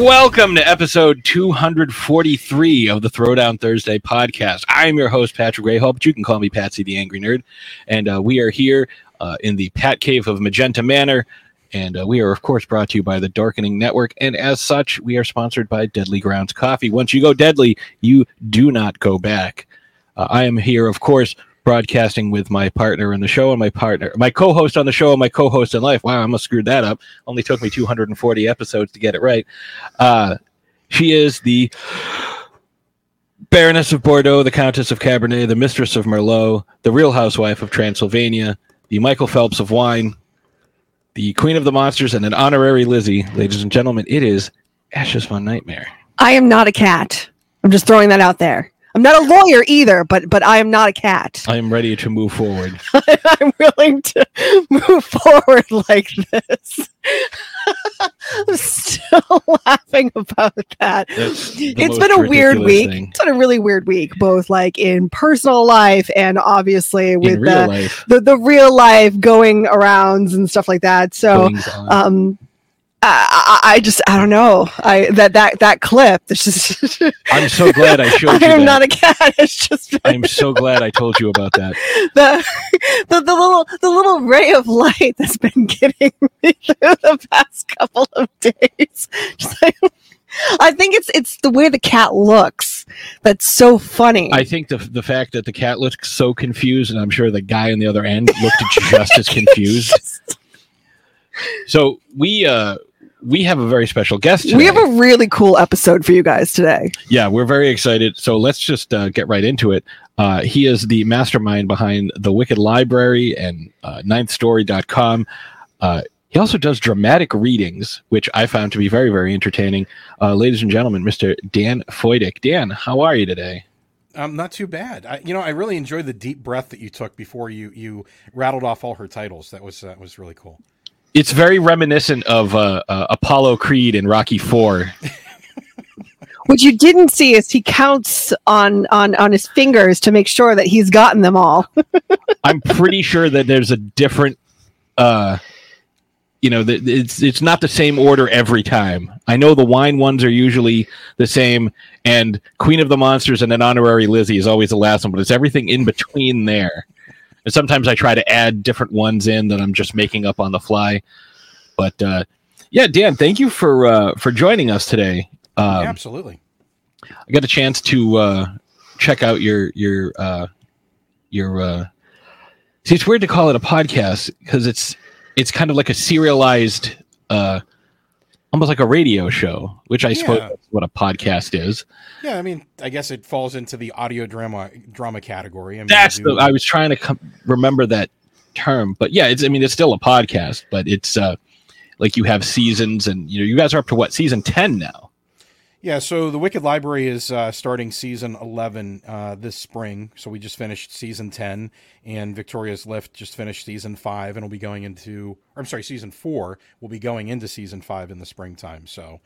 Welcome to episode 243 of the Throwdown Thursday podcast. I'm your host, Patrick Grayhall, but you can call me Patsy the Angry Nerd. And uh, we are here uh, in the Pat Cave of Magenta Manor. And uh, we are, of course, brought to you by the Darkening Network. And as such, we are sponsored by Deadly Grounds Coffee. Once you go deadly, you do not go back. Uh, I am here, of course, broadcasting with my partner in the show and my partner, my co-host on the show and my co-host in life. Wow, I almost screwed that up. Only took me 240 episodes to get it right. Uh, she is the Baroness of Bordeaux, the Countess of Cabernet, the Mistress of Merlot, the Real Housewife of Transylvania, the Michael Phelps of wine, the Queen of the Monsters, and an honorary Lizzie. Ladies and gentlemen, it is Ashes Von Nightmare. I am not a cat. I'm just throwing that out there. I'm not a lawyer either, but but I am not a cat. I am ready to move forward. I'm willing to move forward like this. I'm still laughing about that. It's been a weird week. thing. It's been a really weird week, both like in personal life and obviously with the, the the real life going arounds and stuff like that. So um I, I I just I don't know. I that that that clip. This is I'm so glad I showed I you am not a cat. It's just I'm so glad I told you about that. the, the the little the little ray of light that's been getting me through the past couple of days. Like- I think it's it's the way the cat looks that's so funny. I think the the fact that the cat looks so confused, and I'm sure the guy on the other end looked just as confused. So we uh we have a very special guest. Today. we have a really cool episode for you guys today. yeah, we're very excited. So let's just uh, get right into it. Uh, he is the mastermind behind the Wicked Library and uh, ninthstory.com. Uh, he also does dramatic readings, which I found to be very, very entertaining. Uh, ladies and gentlemen, Mr. Dan Foydick. Dan, how are you today? Um, not too bad. I, you know, I really enjoyed the deep breath that you took before you you rattled off all her titles. That was that was really cool. It's very reminiscent of uh, uh, Apollo Creed in Rocky Four. What you didn't see is he counts on on on his fingers to make sure that he's gotten them all. I'm pretty sure that there's a different, uh, you know, it's it's not the same order every time. I know the wine ones are usually the same, and Queen of the Monsters and an honorary Lizzie is always the last one, but it's everything in between there. And sometimes I try to add different ones in that I'm just making up on the fly. But uh, yeah, Dan, thank you for uh, for joining us today. Um, Absolutely. I got a chance to uh, check out your your uh, your. Uh, see, it's weird to call it a podcast because it's it's kind of like a serialized, uh, almost like a radio show, which I suppose Yeah. that's what a podcast is. Yeah, I mean, I guess it falls into the audio drama drama category. I mean, That's we the. I was trying to com- remember that term, but yeah, it's. I mean, it's still a podcast, but it's uh, like you have seasons, and you know, you guys are up to what season ten now. Yeah, so the Wicked Library is uh, starting season 11 uh, this spring. So we just finished season 10, and Victoria's Lift just finished season 5, and will be going into, I'm sorry, season 4 will be going into season 5 in the springtime. So,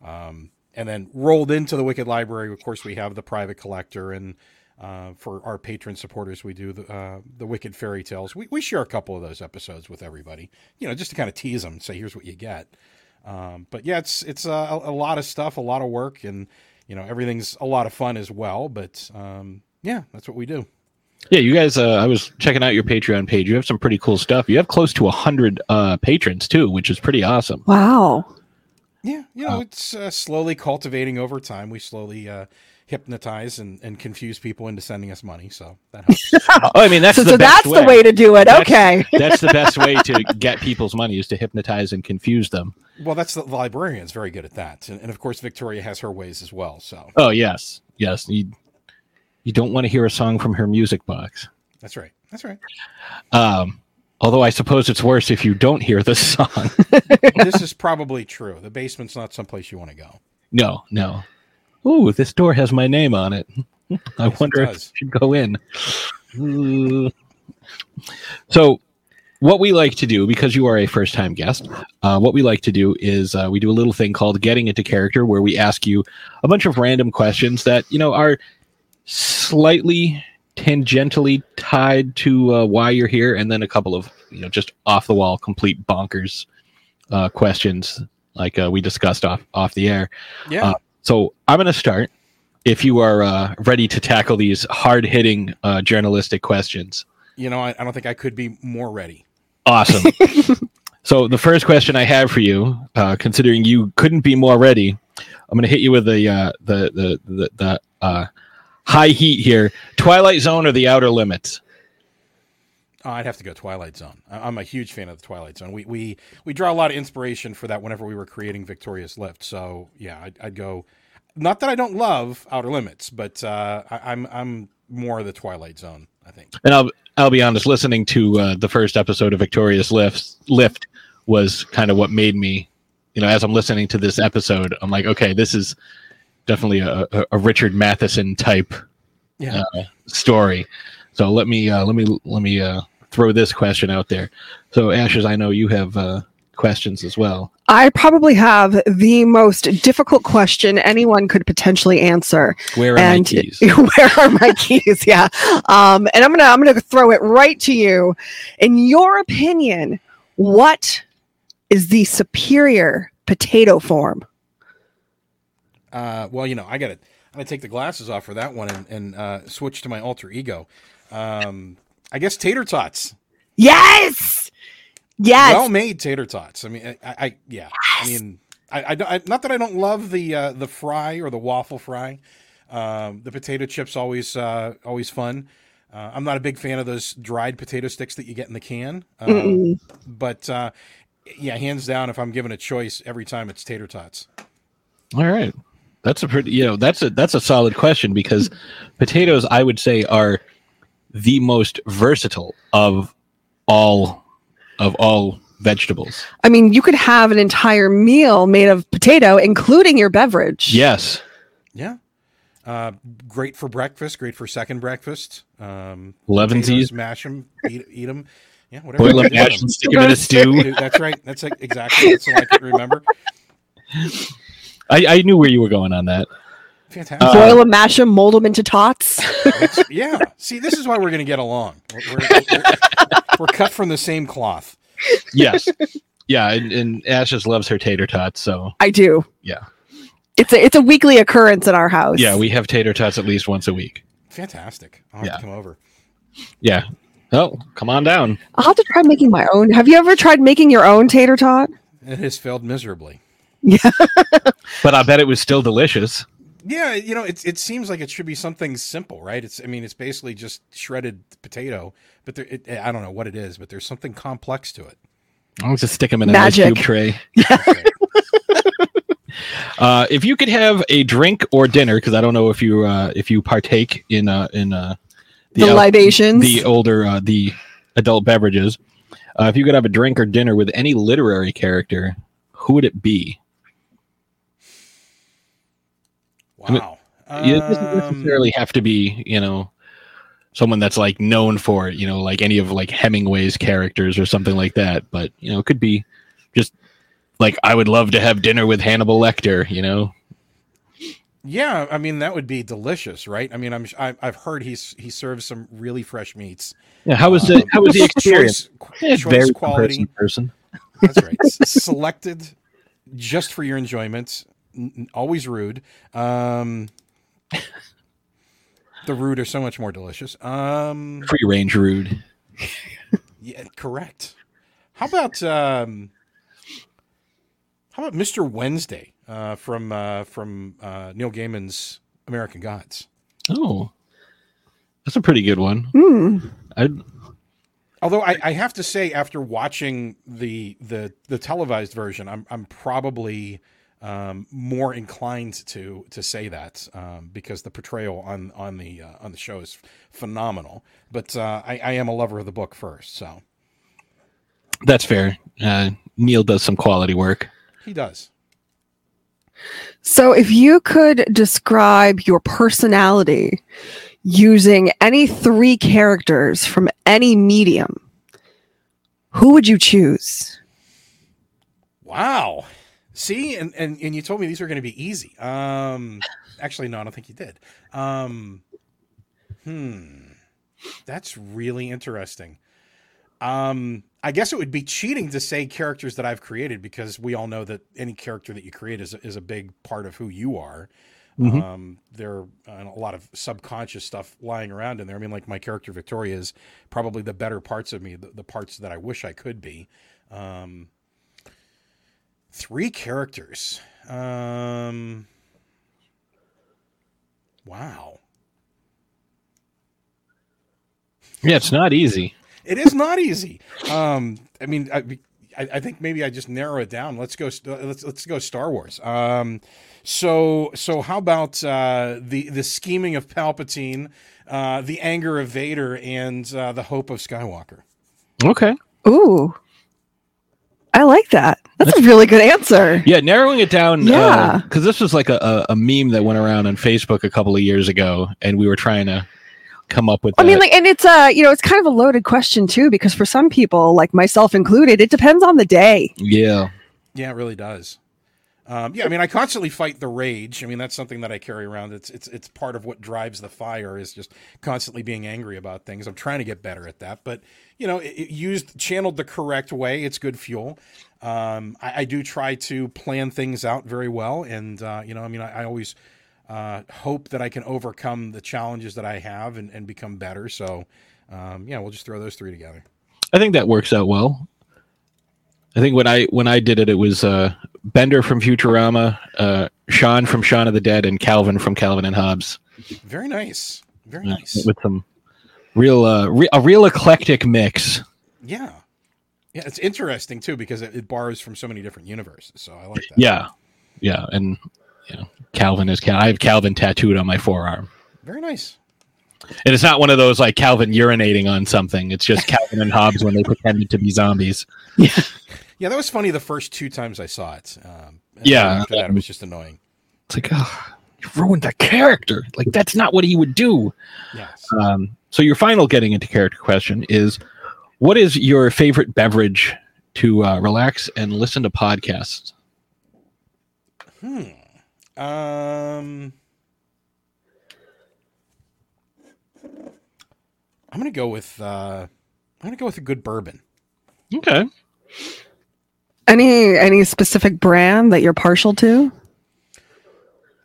um, and then rolled into the Wicked Library, of course, we have the Private Collector, and uh, for our patron supporters, we do the, uh, the Wicked Fairy Tales. We, we share a couple of those episodes with everybody, you know, just to kind of tease them, say, here's what you get. Um, but yeah, it's it's uh, a, a lot of stuff, a lot of work, and you know everything's a lot of fun as well. But um, yeah, that's what we do. Yeah, you guys. Uh, I was checking out your Patreon page. You have some pretty cool stuff. You have close to a hundred uh, patrons too, which is pretty awesome. Wow. Yeah, you know, Oh. it's uh, slowly cultivating over time. We slowly uh, hypnotize and, and confuse people into sending us money, so that helps. Oh, I mean, that's So, the so best that's the way to do it. That's- Okay. that's the best way to get people's money is to hypnotize and confuse them. well, that's the, the librarian's very good at that, and, and of course Victoria has her ways as well. So Oh yes, yes. You you don't want to hear a song from her music box. that's right. That's right. Um, although I suppose it's worse if you don't hear the song. this is probably true. The basement's not someplace you want to go. no, no. Ooh, this door has my name on it. I Yes, it wonder if. I should go in. So, what we like to do, because you are a first time guest, uh, what we like to do is uh, we do a little thing called getting into character, where we ask you a bunch of random questions that you know are slightly tangentially tied to uh, why you're here, and then a couple of you know just off the wall, complete bonkers uh, questions. like uh, we discussed off off the air. Yeah. So I'm going to start. If you are uh, ready to tackle these hard hitting uh, journalistic questions, you know, I, I don't think I could be more ready. awesome. so the first question I have for you, uh, considering you couldn't be more ready, I'm going to hit you with the uh, the the the, the uh, high heat here. Twilight Zone or The Outer Limits? Oh, I'd have to go Twilight Zone. I'm a huge fan of the Twilight Zone. We we we draw a lot of inspiration for that whenever we were creating Victoria's Lift. So yeah, I'd, I'd go. Not that I don't love Outer Limits, but uh, I, I'm I'm more the Twilight Zone. I think. And I'll I'll be honest, listening to uh, the first episode of Victoria's Lift Lift was kind of what made me, you know, as I'm listening to this episode, I'm like, okay, this is definitely a, a, a Richard Matheson type Yeah. uh, story. So let me uh, let me let me uh, throw this question out there. So Ashes, I know you have uh, questions as well. I probably have the most difficult question anyone could potentially answer. Where are and my keys? where are my keys? Yeah. Um, and I'm gonna I'm gonna throw it right to you. In your opinion, what is the superior potato form? Uh, well, you know, I got to I'm gonna take the glasses off for that one and, and uh, switch to my alter ego. Um, I guess tater tots. Yes. Yes. well made tater tots. I mean, I, I yeah. I mean, I, I, I- not that I don't love the uh, the fry or the waffle fry. Um, the potato chips always uh, always fun. Uh, I'm not a big fan of those dried potato sticks that you get in the can. Um, but uh, yeah, hands down, if I'm given a choice, every time it's tater tots. All right. That's a pretty, you know, that's a that's a solid question because potatoes, I would say, are the most versatile of all of all vegetables. I mean, you could have an entire meal made of potato, including your beverage. Yes. Yeah. Uh, great for breakfast. Great for second breakfast. Um, Levensies. potatoes, mash them, eat, eat them. Yeah, whatever. Boil them, do mash them. them, stick them in a stew. That's right. That's like, exactly. That's all I can remember. I, I knew where you were going on that. Fantastic. Uh, Boil them, mash them, mold them into tots. Yeah. See, this is why we're going to get along. We're, we're, we're- we're cut from the same cloth. Yes. yeah, and, and Ashes loves her tater tots, so I do. Yeah. It's a it's a weekly occurrence in our house. yeah, we have tater tots at least once a week. Fantastic. I'll have Yeah. to come over. Yeah. Oh, come on down. I'll have to try making my own. Have you ever tried making your own tater tot? It has failed miserably. Yeah. but I bet it was still delicious. Yeah, you know, it it seems like it should be something simple, right? It's I mean, it's basically just shredded potato, but there, it, I don't know what it is, but there's something complex to it. I'll just stick them in a Magic. nice cube tray. Uh, if you could have a drink or dinner, because I don't know if you uh, if you partake in uh, in uh, The, al- libations. the older uh, the adult beverages. Uh, if you could have a drink or dinner with any literary character, who would it be? mean, Wow. it doesn't Um, necessarily have to be, you know, someone that's like known for it, you know, like any of like Hemingway's characters or something like that. But you know, it could be just like I would love to have dinner with Hannibal Lecter, you know. yeah, I mean that would be delicious, right? I mean, I'm I, I've heard he's he serves some really fresh meats. Yeah, how was the how was the experience? Choice, Yeah, it choice quality. person person. That's right. Selected just for your enjoyment. N- n- always rude. Um, the rude are so much more delicious. Um, Free range rude. yeah, correct. How about um, how about Mr. Wednesday uh, from uh, from uh, Neil Gaiman's American Gods? Oh, that's a pretty good one. Hmm. I Although I, I have to say, after watching the the the televised version, I'm I'm probably um, more inclined to to say that um, because the portrayal on on the uh, on the show is phenomenal. But uh, I, I am a lover of the book first, so that's fair. Uh, Neil does some quality work. he does. So, if you could describe your personality using any three characters from any medium, who would you choose? Wow. See, and, and and you told me these were going to be easy. Um, actually, no, I don't think you did. Um, hmm, that's really interesting. Um, I guess it would be cheating to say characters that I've created because we all know that any character that you create is is a big part of who you are. Mhm. Um, there are uh, a lot of subconscious stuff lying around in there. I mean, like my character Victoria is probably the better parts of me, the, the parts that I wish I could be. Um, three characters. Um, wow. Yeah, it's not easy. It is not easy. Um, I mean, I, I, I think maybe I just narrow it down. Let's go. Let's let's go Star Wars. Um, so so how about uh, the the scheming of Palpatine, uh, the anger of Vader, and uh, the hope of Skywalker? Okay. Ooh. I like that. That's a really good answer. Yeah, narrowing it down. Yeah. Because this was like a, a, a meme that went around on Facebook a couple of years ago, and we were trying to come up with. I mean, like, and it's uh, you know, it's kind of a loaded question too, because for some people, like myself included, it depends on the day. yeah. Yeah, it really does. Um, yeah, I mean, I constantly fight the rage. I mean, that's something that I carry around. It's it's it's part of what drives the fire is just constantly being angry about things. I'm trying to get better at that, but you know, it, it used channeled the correct way, it's good fuel. Um, I, I do try to plan things out very well, and uh, you know, I mean, I, I always uh, hope that I can overcome the challenges that I have and, and become better. So, um, yeah, we'll just throw those three together. I think that works out well. I think when I when I did it, it was uh, Bender from Futurama, uh, Sean from Shaun of the Dead, and Calvin from Calvin and Hobbes. Very nice, very Uh, nice. with some real uh, re- a real eclectic mix. Yeah. Yeah, it's interesting too because it, it borrows from so many different universes. So I like that. Yeah, yeah, and you know, Calvin is Cal. I have Calvin tattooed on my forearm, Very nice. and it's not one of those like Calvin urinating on something. It's just Calvin and Hobbes when they pretended to be zombies. Yeah, that was funny the first two times I saw it. Um, Yeah. After that, it was just annoying. It's like, oh, you ruined the character. Like that's not what he would do. Yes. Um, so your final getting into character question is, what is your favorite beverage to uh, relax and listen to podcasts? Hmm. Um. I'm gonna go with. Uh, I'm gonna go with a good bourbon. Okay. Any any specific brand that you're partial to?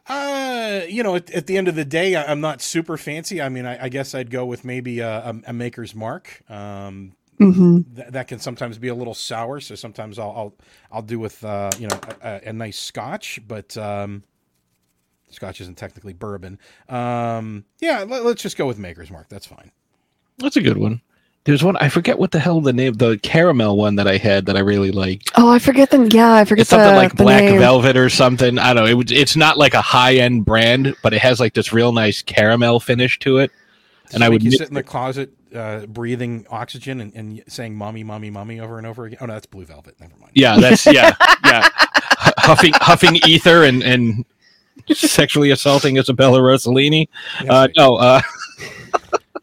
Uh, you know, at, at the end of the day, I, I'm not super fancy. I mean, I, I guess I'd go with maybe a, a, a Maker's Mark. Um, hmm th- that can sometimes be a little sour, so sometimes I'll I'll, I'll do with uh, you know a, a- a nice Scotch, but um, Scotch isn't technically bourbon. Um, yeah, let, us just go with Maker's Mark. That's fine. That's a good one. There's one I forget what the hell the name the caramel one that I had that I really liked. Oh, I forget them. Yeah, I forget It's something the, like the Black name. Velvet or something. I don't know. It, it's not like a high end brand, but it has like this real nice caramel finish to it. Does And it I would you sit in the closet uh, breathing oxygen and, and saying "mommy, mommy, mommy" over and over again. Oh no, that's Blue Velvet. Never mind. Yeah, that's yeah, yeah. Huffing huffing ether and and sexually assaulting Isabella Rossellini. Yeah, Uh, right. no, uh,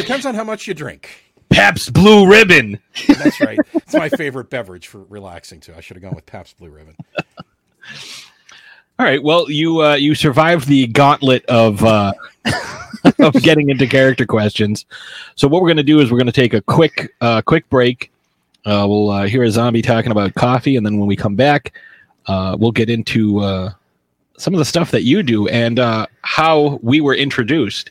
Depends on how much you drink. Pabst Blue Ribbon. That's right. it's my favorite beverage for relaxing too. I should have gone with Pabst Blue Ribbon. All right. Well, you uh, you survived the gauntlet of uh, of getting into character questions. So what we're going to do is we're going to take a quick uh, quick break. Uh, we'll uh, hear a zombie talking about coffee, and then when we come back, uh, we'll get into uh, some of the stuff that you do and uh, how we were introduced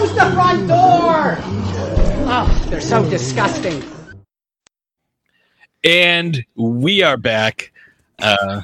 Use the front door! Oh, they're so disgusting. And we are back. Uh,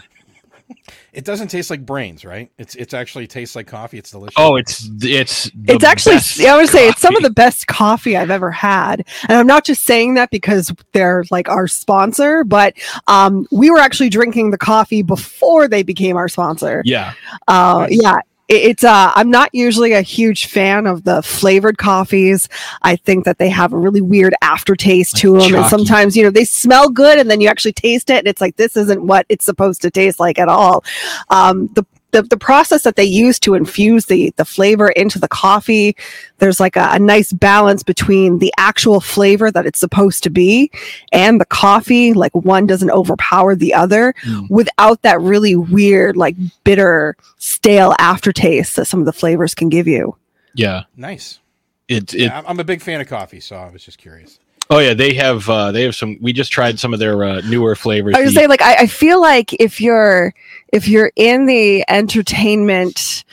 It doesn't taste like brains, right? It's it's actually tastes like coffee. It's delicious. oh, it's it's the It's actually, best yeah, I would say it's some of the best coffee I've ever had. And I'm not just saying that because they're like our sponsor, but um, we were actually drinking the coffee before they became our sponsor. yeah. Uh, Nice. yeah. It- it's uh I'm not usually a huge fan of the flavored coffees. I think that they have a really weird aftertaste to Like them and sometimes, you know, they smell good and then you actually taste it and it's like this isn't what it's supposed to taste like at all. Um the the, the process that they use to infuse the the flavor into the coffee there's like a, a nice balance between the actual flavor that it's supposed to be and the coffee like one doesn't overpower the other Mm. without that really weird like bitter stale aftertaste that some of the flavors can give you Yeah, Nice. it's it. Yeah, I'm- I'm a big fan of coffee, so I was just curious. Oh yeah, they have uh, they have some. We just tried some of their uh, newer flavors. i was The- say like I, I feel like if you're if you're in the entertainment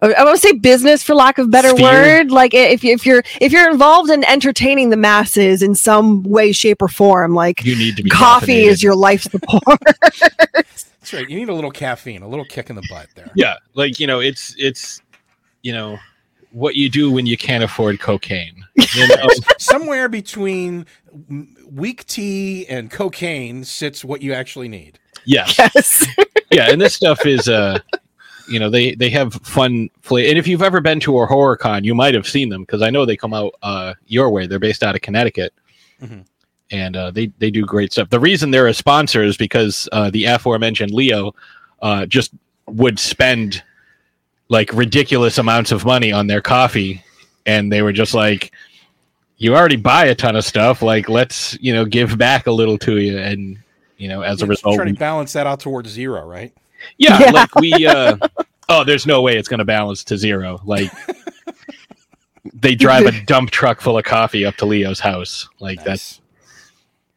I I won't say business for lack of better Sphere. word. Like if you- if you're if you're involved in entertaining the masses in some way, shape, or form, like you need to be coffee caffeinated. is your life support. That's right. You need a little caffeine, a little kick in the butt there. yeah, like you know, it's it's you know what you do when you can't afford cocaine. You know? Somewhere between weak tea and cocaine sits what you actually need. yes, yes. yeah, and this stuff is uh you know they they have fun play and if you've ever been to a horror con you might have seen them because i know they come out uh your way they're based out of connecticut Mhm. and uh they they do great stuff the reason they're a sponsor is because uh the aforementioned leo uh just would spend like ridiculous amounts of money on their coffee and they were just like you already buy a ton of stuff like let's you know give back a little to you and you know as a result try to balance that out towards zero, right? yeah, Yeah. like we uh oh, there's no way it's gonna balance to zero. Like they drive a dump truck full of coffee up to Leo's house. Like that's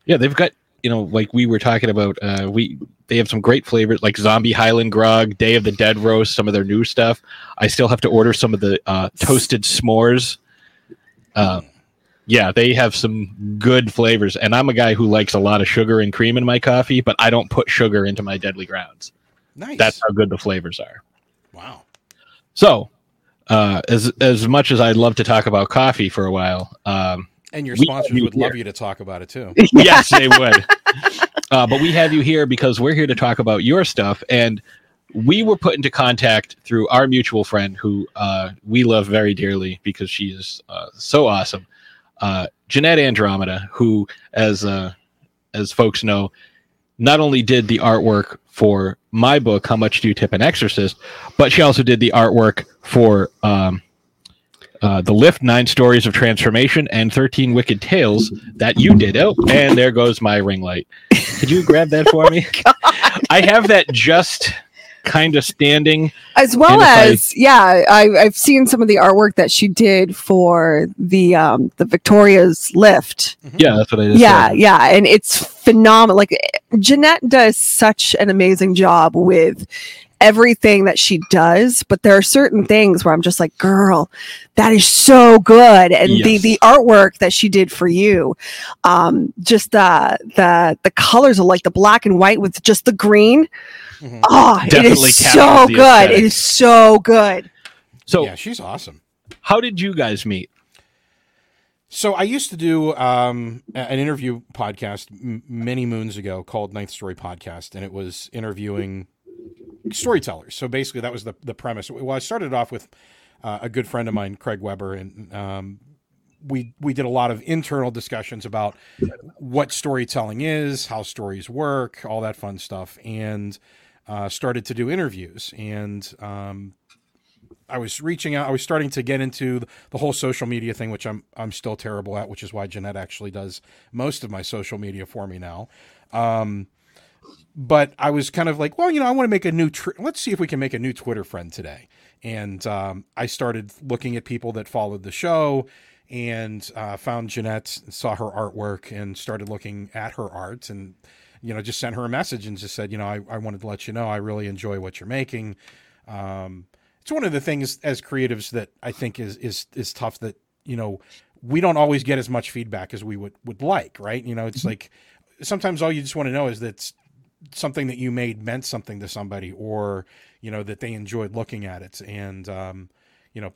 yeah, they've got you know, like we were talking about, uh we they have some great flavors like zombie Highland grog, Day of the Dead roast, some of their new stuff. I still have to order some of the uh toasted s'mores. Uh yeah, they have some good flavors, and I'm a guy who likes a lot of sugar and cream in my coffee, but I don't put sugar into my deadly grounds. nice. That's how good the flavors are. wow. So, uh, as as much as I'd love to talk about coffee for a while, um, And your sponsors would love you to talk about it too. yes, they would. Uh, but we have you here because we're here to talk about your stuff, and we were put into contact through our mutual friend who uh, we love very dearly because she is uh, so awesome, uh, Jeanette Andromeda, who, as uh, as folks know, not only did the artwork for my book, How Much Do You Tip an Exorcist, but she also did the artwork for um, uh, The Lift Nine Stories of Transformation and 13 Wicked Tales that you did. Oh, and there goes my ring light. Could you grab that for me? I have that just kind of standing. as well if I- as yeah I, i've seen some of the artwork that she did for the um the victoria's lift Yeah, that's what I just yeah said. yeah and it's phenomenal like jeanette does such an amazing job with everything that she does but there are certain things where i'm just like girl that is so good and the Yes. the artwork that she did for you um just the the the colors are like the black and white with just the green Mhm. oh it Definitely is captures so good aesthetic. it is so good So, yeah, she's awesome. how did you guys meet? So I used to do um, an interview podcast m- many moons ago called Ninth Story Podcast, and it was interviewing storytellers. So basically, that was the the premise. Well, I started off with uh, a good friend of mine, Craig Weber, and um, we we did a lot of internal discussions about what storytelling is, how stories work, all that fun stuff, and uh, started to do interviews. And um, I was reaching out. I was starting to get into the whole social media thing, which I'm I'm still terrible at, which is why Jeanette actually does most of my social media for me now. Um, but I was kind of like, well, you know, I want to make a new. Tr- let's see if we can make a new Twitter friend today. And um, I started looking at people that followed the show, and uh, found Jeanette, saw her artwork, and started looking at her art, and you know, just sent her a message and just said, you know, I, I wanted to let you know I really enjoy what you're making. Um, it's one of the things as creatives that I think is is is tough that you know we don't always get as much feedback as we would would like, right? You know, it's like sometimes all you just want to know is that something that you made meant something to somebody, or you know that they enjoyed looking at it, and um, you know,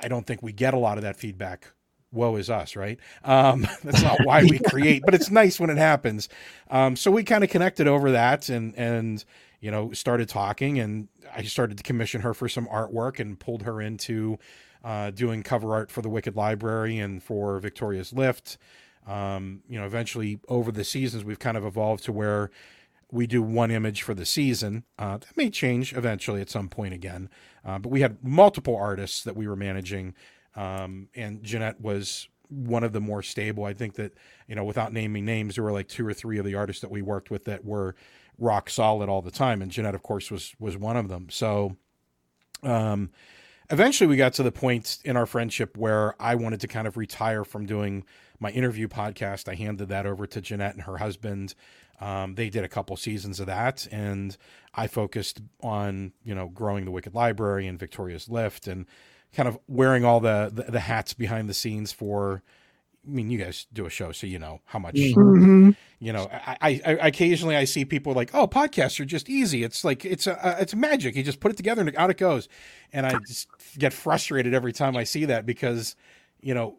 I don't think we get a lot of that feedback. Woe is us, right? Um, that's not why we create, but it's nice when it happens. Um, so we kind of connected over that, and and you know, started talking, and I started to commission her for some artwork and pulled her into uh, doing cover art for the Wicked Library and for Victoria's Lift. Um, you know, eventually over the seasons, we've kind of evolved to where we do one image for the season. Uh, that may change eventually at some point again, uh, but we had multiple artists that we were managing, um, and Jeanette was one of the more stable. I think that you know, without naming names, there were like two or three of the artists that we worked with that were rock solid all the time, and Jeanette, of course, was was one of them. So, um, eventually, we got to the point in our friendship where I wanted to kind of retire from doing my interview podcast. I handed that over to Jeanette and her husband. Um, they did a couple seasons of that, and I focused on you know growing the Wicked Library and Victoria's Lift and kind of wearing all the, the, the hats behind the scenes for I mean, you guys do a show, so you know how much. Mhm. You know, I, I, I occasionally I see people like, "Oh, podcasts are just easy. It's like it's a it's magic. You just put it together and out it goes." And I just get frustrated every time I see that because, you know,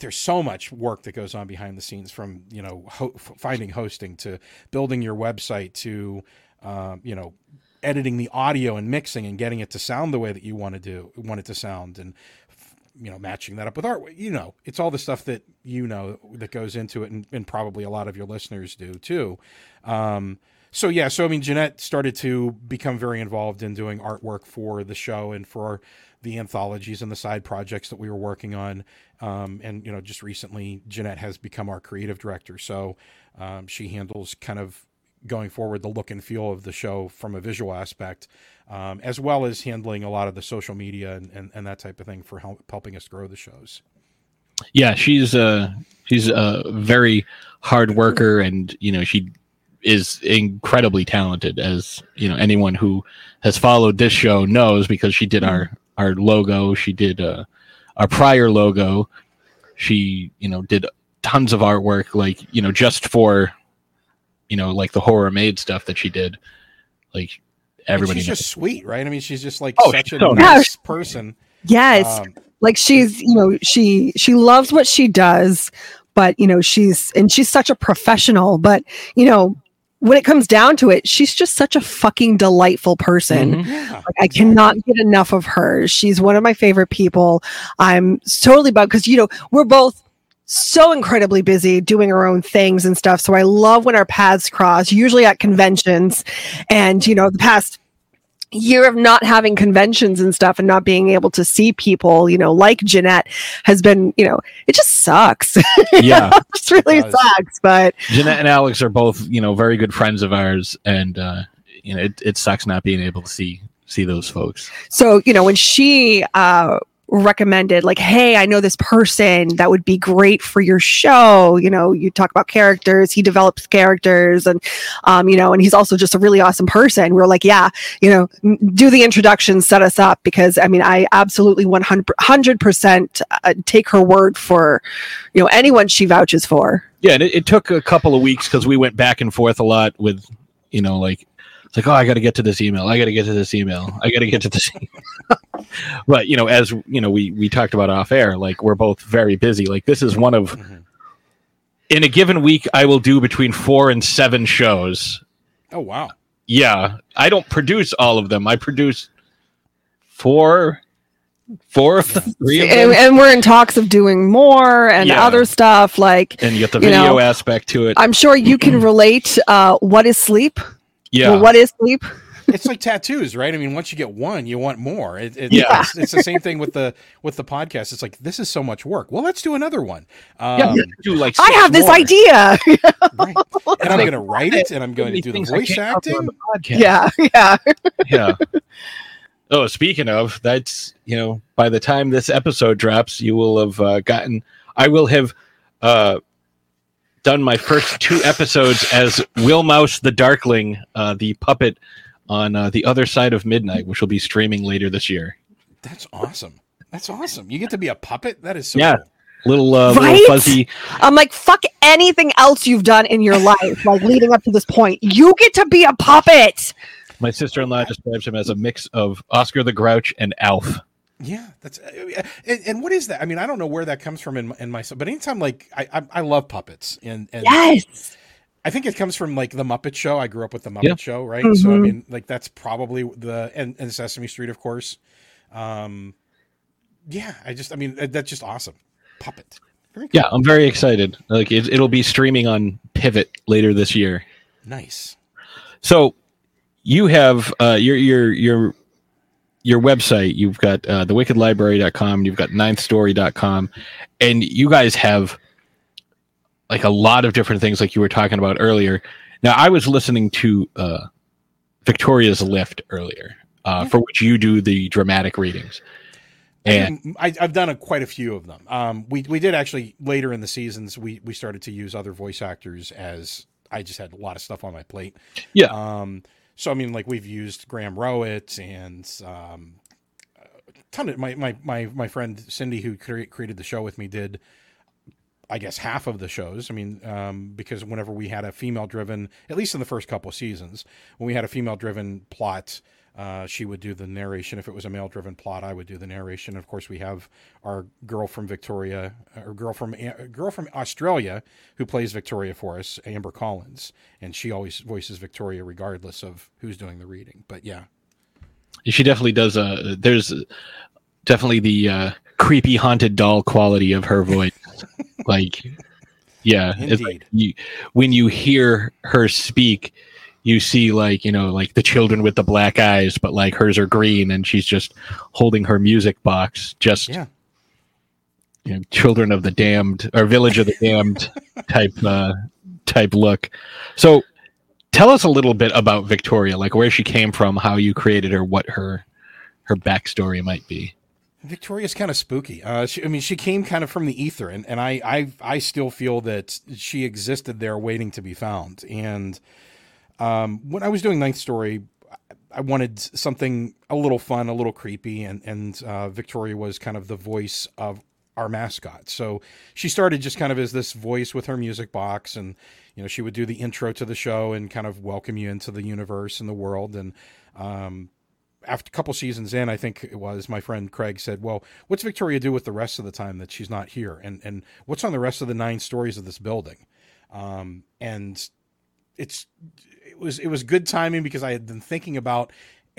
there's so much work that goes on behind the scenes from you know ho- finding hosting to building your website to, um, you know, editing the audio and mixing and getting it to sound the way that you want to do want it to sound and you know matching that up with art. You know it's all the stuff that you know that goes into it and, and probably a lot of your listeners do too. Um, so yeah so i mean jeanette started to become very involved in doing artwork for the show and for the anthologies and the side projects that we were working on um, and you know just recently jeanette has become our creative director so um, she handles kind of going forward the look and feel of the show from a visual aspect, um, as well as handling a lot of the social media and, and, and that type of thing for help, helping us grow the shows. Yeah, she's uh she's a very hard worker, and you know she is incredibly talented, as you know anyone who has followed this show knows, because she did our our logo, she did uh, our prior logo, she you know did tons of artwork, like you know just for you know like the horror made stuff that she did, like And everybody. she's knows. just sweet, right? I mean, she's just like Oh, such a so nice person. Yes. Um, like she's you know she she loves what she does but you know she's and she's such a professional but you know when it comes down to it she's just such a fucking delightful person Mhm. yeah, like, I cannot get enough of her. She's one of my favorite people. I'm totally bummed because, you know, we're both so incredibly busy doing our own things and stuff. So I love when our paths cross, usually at conventions. And, you know, the past year of not having conventions and stuff and not being able to see people, you know, like Jeanette has been, you know, it just sucks. Yeah. it just really does. sucks. But Jeanette and Alex are both, you know, very good friends of ours, and uh, you know, it, it sucks not being able to see see those folks. So, you know, when she uh recommended like, "Hey, I know this person that would be great for your show." You know, you talk about characters, he develops characters and um, you know, and he's also just a really awesome person. we are like, "Yeah, you know, do the introduction, set us up because I mean, I absolutely 100 percent uh, take her word for, you know, anyone she vouches for." Yeah, and it, it took a couple of weeks because we went back and forth a lot with, you know, like it's like, oh, I got to get to this email, I got to get to this email, I got to get to this. email. but you know, as you know, we we talked about off air, like we're both very busy. Like this is one of in a given week, I will do between four and seven shows. Oh wow. Yeah, I don't produce all of them. I produce four, four of them, three of And, them, and we're in talks of doing more and Yeah. other stuff like and you get the you video know, aspect to it. I'm sure you can relate. Uh, what is sleep? Yeah, Well, what is sleep? It's like tattoos, right? I mean, once you get one, you want more. It, it, Yeah. it's, it's the same thing with the with the podcast. It's like this is so much work. Well, let's do another one. Um, yeah, do like I six have this idea. right. And I'm like- going to write it, and I'm going to do the voice can't cover on acting. the podcast. yeah, yeah. yeah. Oh, speaking of, that's you know, by the time this episode drops, you will have uh, gotten. I will have uh, done my first two episodes as Will Mouse the Darkling, uh, the puppet on uh, the other side of midnight, which will be streaming later this year. That's awesome. That's awesome. You get to be a puppet. That is so Yeah. cool. Little, uh, Right? little fuzzy. I'm like, fuck anything else you've done in your life, like leading up to this point. You get to be a puppet. My sister-in-law describes him as a mix of Oscar the Grouch and Alf. Yeah, that's uh, and, and what is that? I mean, I don't know where that comes from in, in myself, but anytime like I I, I love puppets and and Yes. I think it comes from like the Muppet Show. I grew up with the Muppet Yeah. Show, right? So I Mhm. mean, like that's probably the and, and Sesame Street, of course. Um, yeah, I just, I mean, that's just awesome. Puppet. Very cool. Yeah, I'm very excited. Like it, it'll be streaming on Pivot later this year. Nice. So you have uh, your your your your website. You've got uh, thewickedlibrary.com. You've got ninthstory.com, and you guys have like a lot of different things, like you were talking about earlier. Now, I was listening to uh, Victoria's Lift earlier, uh, Yeah. for which you do the dramatic readings, and I, I've done a, quite a few of them. Um, we we did actually later in the seasons. We we started to use other voice actors as I just had a lot of stuff on my plate. Yeah. Um. So I mean, like we've used Graham Rowett and um, a ton of my my my my friend Cindy who cre- created the show with me did. I guess half of the shows. I mean, um, because whenever we had a female driven, at least in the first couple seasons, when we had a female driven plot, uh, she would do the narration. If it was a male driven plot, I would do the narration. Of course, we have our girl from Victoria, or girl from girl from Australia, who plays Victoria for us, Amber Collins, and she always voices Victoria regardless of who's doing the reading. But yeah, she definitely does. Uh, there's definitely the uh, creepy haunted doll quality of her voice. like, yeah, it's like Indeed. you, when you hear her speak, you see like you know like the children with the black eyes, but like hers are green, and she's just holding her music box, just yeah. you know, children of the damned or village of the damned type uh, type look. So, tell us a little bit about Victoria, like where she came from, how you created her, what her her backstory might be. Victoria's kind of spooky. Uh, she, I mean, she came kind of from the ether, and, and I, I I still feel that she existed there, waiting to be found. And um, when I was doing Ninth Story, I wanted something a little fun, a little creepy, and and uh, Victoria was kind of the voice of our mascot. So she started just kind of as this voice with her music box, and you know she would do the intro to the show and kind of welcome you into the universe and the world. And um, after a couple seasons in, I think it was my friend Craig said, "Well, what's Victoria do with the rest of the time that she's not here, and and what's on the rest of the nine stories of this building?" Um, and it's it was it was good timing because I had been thinking about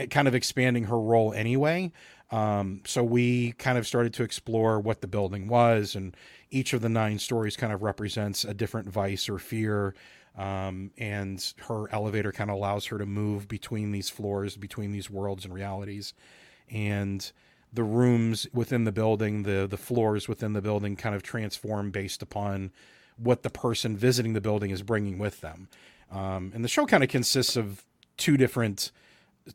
kind of expanding her role anyway. Um, so we kind of started to explore what the building was, and each of the nine stories kind of represents a different vice or fear. Um, and her elevator kind of allows her to move between these floors, between these worlds and realities. And the rooms within the building, the the floors within the building, kind of transform based upon what the person visiting the building is bringing with them. Um, and the show kind of consists of two different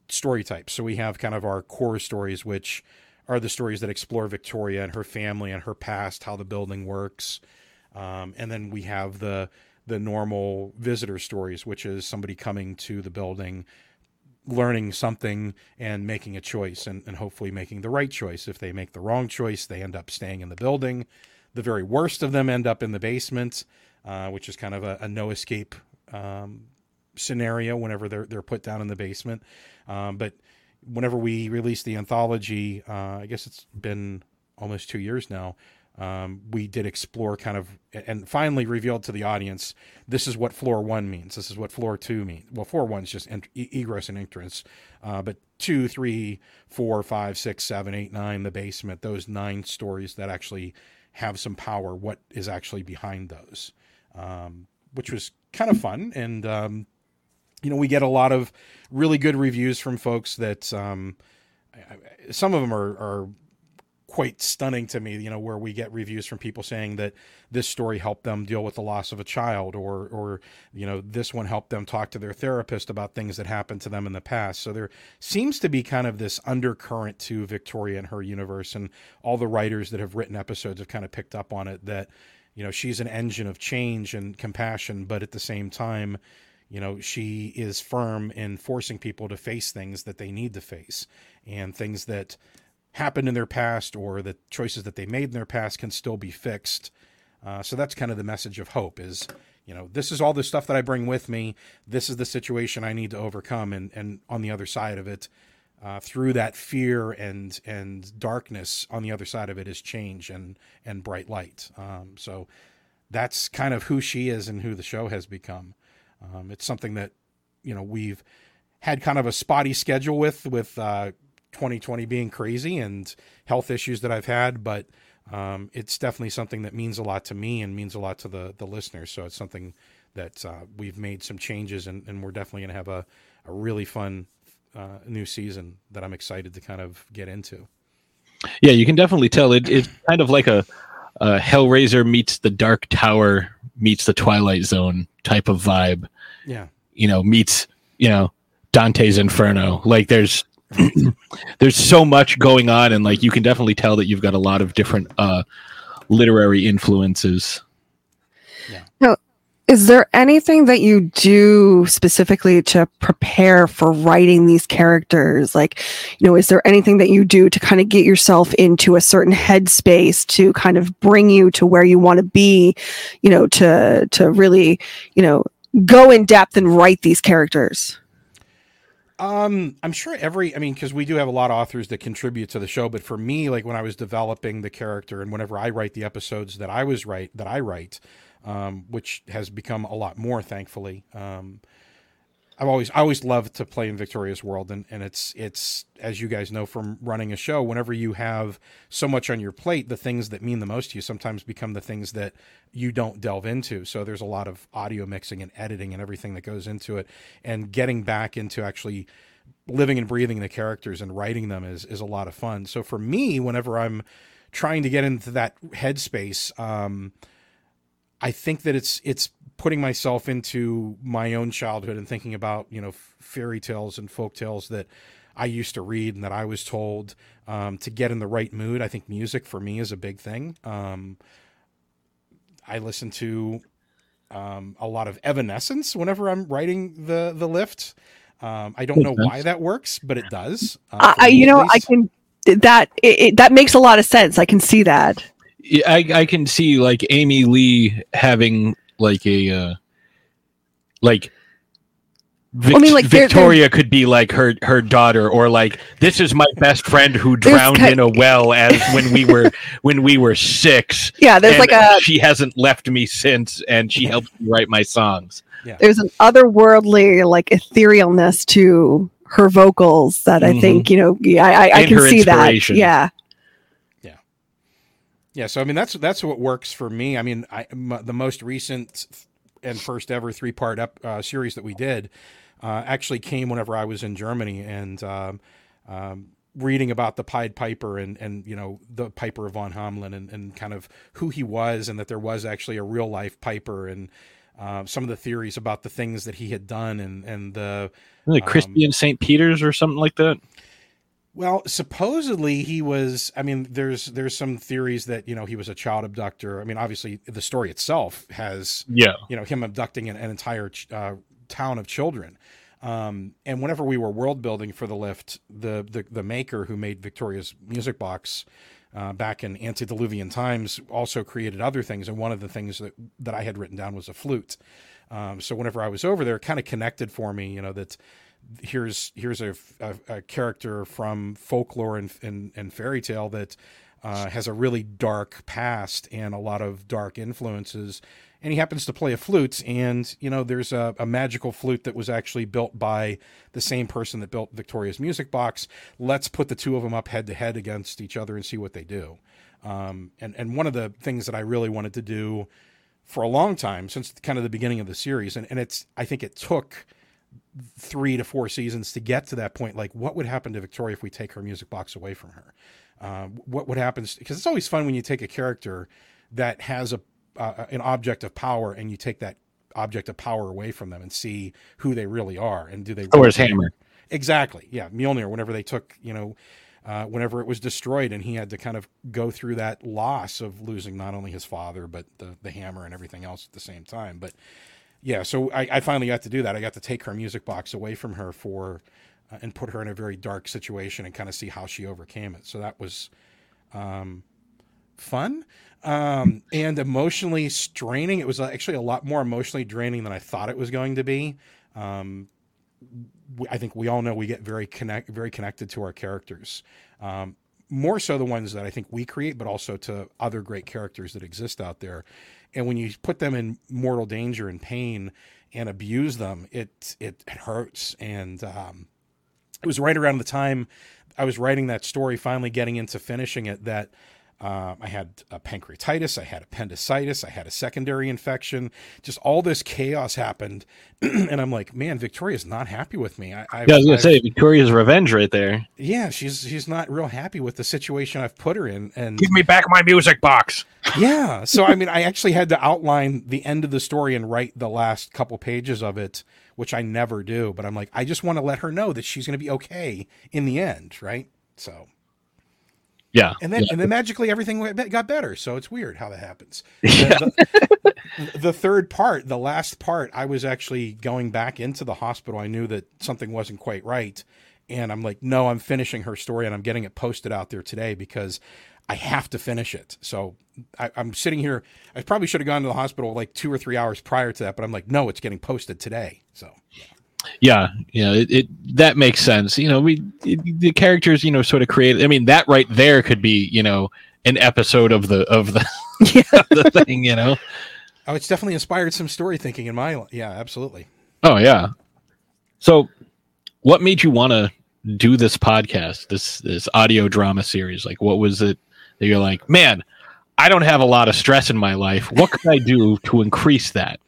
story types. So we have kind of our core stories, which are the stories that explore Victoria and her family and her past, how the building works. Um, and then we have the the normal visitor stories, which is somebody coming to the building, learning something and making a choice and, and hopefully making the right choice. If they make the wrong choice, they end up staying in the building. The very worst of them end up in the basement, uh, which is kind of a, a no escape um, scenario whenever they're they're put down in the basement. Um, but whenever we released the anthology, uh, I guess it's been almost two years now. Um, we did explore kind of and finally revealed to the audience this is what floor one means. This is what floor two means. Well, floor one's just ent- egress and entrance, uh, but two, three, four, five, six, seven, eight, nine, the basement, those nine stories that actually have some power. What is actually behind those, um, which was kind of fun and. Um, you know, we get a lot of really good reviews from folks that um, some of them are, are quite stunning to me. You know, where we get reviews from people saying that this story helped them deal with the loss of a child, or or you know, this one helped them talk to their therapist about things that happened to them in the past. So there seems to be kind of this undercurrent to Victoria and her universe, and all the writers that have written episodes have kind of picked up on it. That you know, she's an engine of change and compassion, but at the same time you know she is firm in forcing people to face things that they need to face. And things that happened in their past or the choices that they made in their past can still be fixed. Uh, so that's kind of the message of hope is you know this is all the stuff that i bring with me. This is the situation i need to overcome. And and on the other side of it uh, through that fear and and darkness on the other side of it is change and and bright light um, so that's kind of who she is and who the show has become Um, it's something that you know we've had kind of a spotty schedule with with uh, 2020 being crazy and health issues that I've had, but um, it's definitely something that means a lot to me and means a lot to the the listeners. So it's something that uh, we've made some changes and, and we're definitely going to have a, a really fun uh, new season that I'm excited to kind of get into. Yeah, you can definitely tell it. It's kind of like a, a Hellraiser meets the Dark Tower meets the Twilight Zone type of vibe. Yeah, you know, meets you know Dante's Inferno. Like there's there's so much going on, and like you can definitely tell that you've got a lot of different uh, literary influences. Yeah. No, is there anything that you do specifically to prepare for writing these characters? Like, you know, is there anything that you do to kind of get yourself into a certain headspace to kind of bring you to where you want to be, you know, to to really, you know, go in depth and write these characters? Um, I'm sure every, I mean, because we do have a lot of authors that contribute to the show, but for me, like when I was developing the character and whenever I write the episodes that I was write that I write, um, which has become a lot more, thankfully. Um, I've always I always loved to play in Victoria's World, and, and it's it's as you guys know from running a show. Whenever you have so much on your plate, the things that mean the most to you sometimes become the things that you don't delve into. So there's a lot of audio mixing and editing and everything that goes into it, and getting back into actually living and breathing the characters and writing them is is a lot of fun. So for me, whenever I'm trying to get into that headspace, um, I think that it's it's putting myself into my own childhood and thinking about you know fairy tales and folk tales that I used to read and that I was told um, to get in the right mood. I think music for me is a big thing. Um, I listen to um, a lot of Evanescence whenever I'm writing the the lift. Um, I don't know why that works, but it does. Uh, I, you know, I can that it, it, that makes a lot of sense. I can see that. I, I can see like Amy Lee having like a uh, like Vic- I mean, like Victoria they're, they're, could be like her her daughter, or like this is my best friend who drowned kind, in a well as when we were when we were six. Yeah, there's like a she hasn't left me since, and she helped me write my songs. Yeah. There's an otherworldly like etherealness to her vocals that I mm-hmm. think you know. I I, I can see that. Yeah. Yeah, so I mean that's that's what works for me. I mean, I, m- the most recent and first ever three part uh, series that we did uh, actually came whenever I was in Germany and um, um, reading about the Pied Piper and and you know the Piper of von Hamelin and, and kind of who he was and that there was actually a real life Piper and uh, some of the theories about the things that he had done and and the like Crispian um, St. Peter's or something like that. Well, supposedly he was. I mean, there's there's some theories that you know he was a child abductor. I mean, obviously the story itself has yeah you know him abducting an, an entire uh, town of children. Um, and whenever we were world building for the lift, the the, the maker who made Victoria's music box uh, back in antediluvian times also created other things. And one of the things that that I had written down was a flute. Um, so whenever I was over there, it kind of connected for me, you know that here's here's a, a, a character from folklore and, and, and fairy tale that uh, has a really dark past and a lot of dark influences. And he happens to play a flute and you know there's a, a, magical flute that was actually built by the same person that built victoria's music box. Let's put the two of them up head to head against each other and see what they do. Um, and, and one of the things that i really wanted to do for a long time since kind of the beginning of the series and, and it's i think it took three to four seasons to get to that point. Like, what would happen to Victoria if we take her music box away from her? Uh, what what happens? Because it's always fun when you take a character that has a uh, an object of power and you take that object of power away from them and see who they really are and do they. Thor's really hammer. Exactly. Yeah, Mjolnir. Whenever they took, you know. Uh, whenever it was destroyed, and he had to kind of go through that loss of losing not only his father but the the hammer and everything else at the same time. But yeah, so I, I, finally got to do that. I got to take her music box away from her for uh, and put her in a very dark situation and kind of see how she overcame it. So that was um, fun um, and emotionally straining. It was actually a lot more emotionally draining than I thought it was going to be. Um, I think we all know we get very connect very connected to our characters. Um, more so the ones that I think we create, but also to other great characters that exist out there. And when you put them in mortal danger and pain and abuse them, it it, it hurts. And um, it was right around the time I was writing that story, finally getting into finishing it, that uh, I had a pancreatitis, I had appendicitis, I had a secondary infection. Just all this chaos happened, and I'm like, man, Victoria's not happy with me. I, I've, Yeah, I was gonna I've- say Victoria's revenge right there. yeah, she's she's not real happy with the situation I've put her in, and give me back my music box. yeah. So I mean, I actually had to outline the end of the story and write the last couple pages of it, which I never do. But I'm like, I just want to let her know that she's going to be okay in the end, right? So Yeah, and then yeah. and then magically everything got better. So it's weird how that happens. Yeah. The, the- third part, the last part, I was actually going back into the hospital. I knew that something wasn't quite right. And I'm like, no, I'm finishing her story and I'm getting it posted out there today because I have to finish it. So I, I'm sitting here. I probably should have gone to the hospital like two or three hours prior to that, but I'm like, no, it's getting posted today. So yeah, yeah. It, it that makes sense. You know, we it, the characters, you know, sort of create. I mean, that right there could be, you know, an episode of the of the, of the thing. You know. oh, it's definitely inspired some story thinking in my yeah, absolutely. Oh yeah. So, what made you want to do this podcast, this this audio drama series? Like, what was it that you're like, man? I don't have a lot of stress in my life. What could I do to increase that?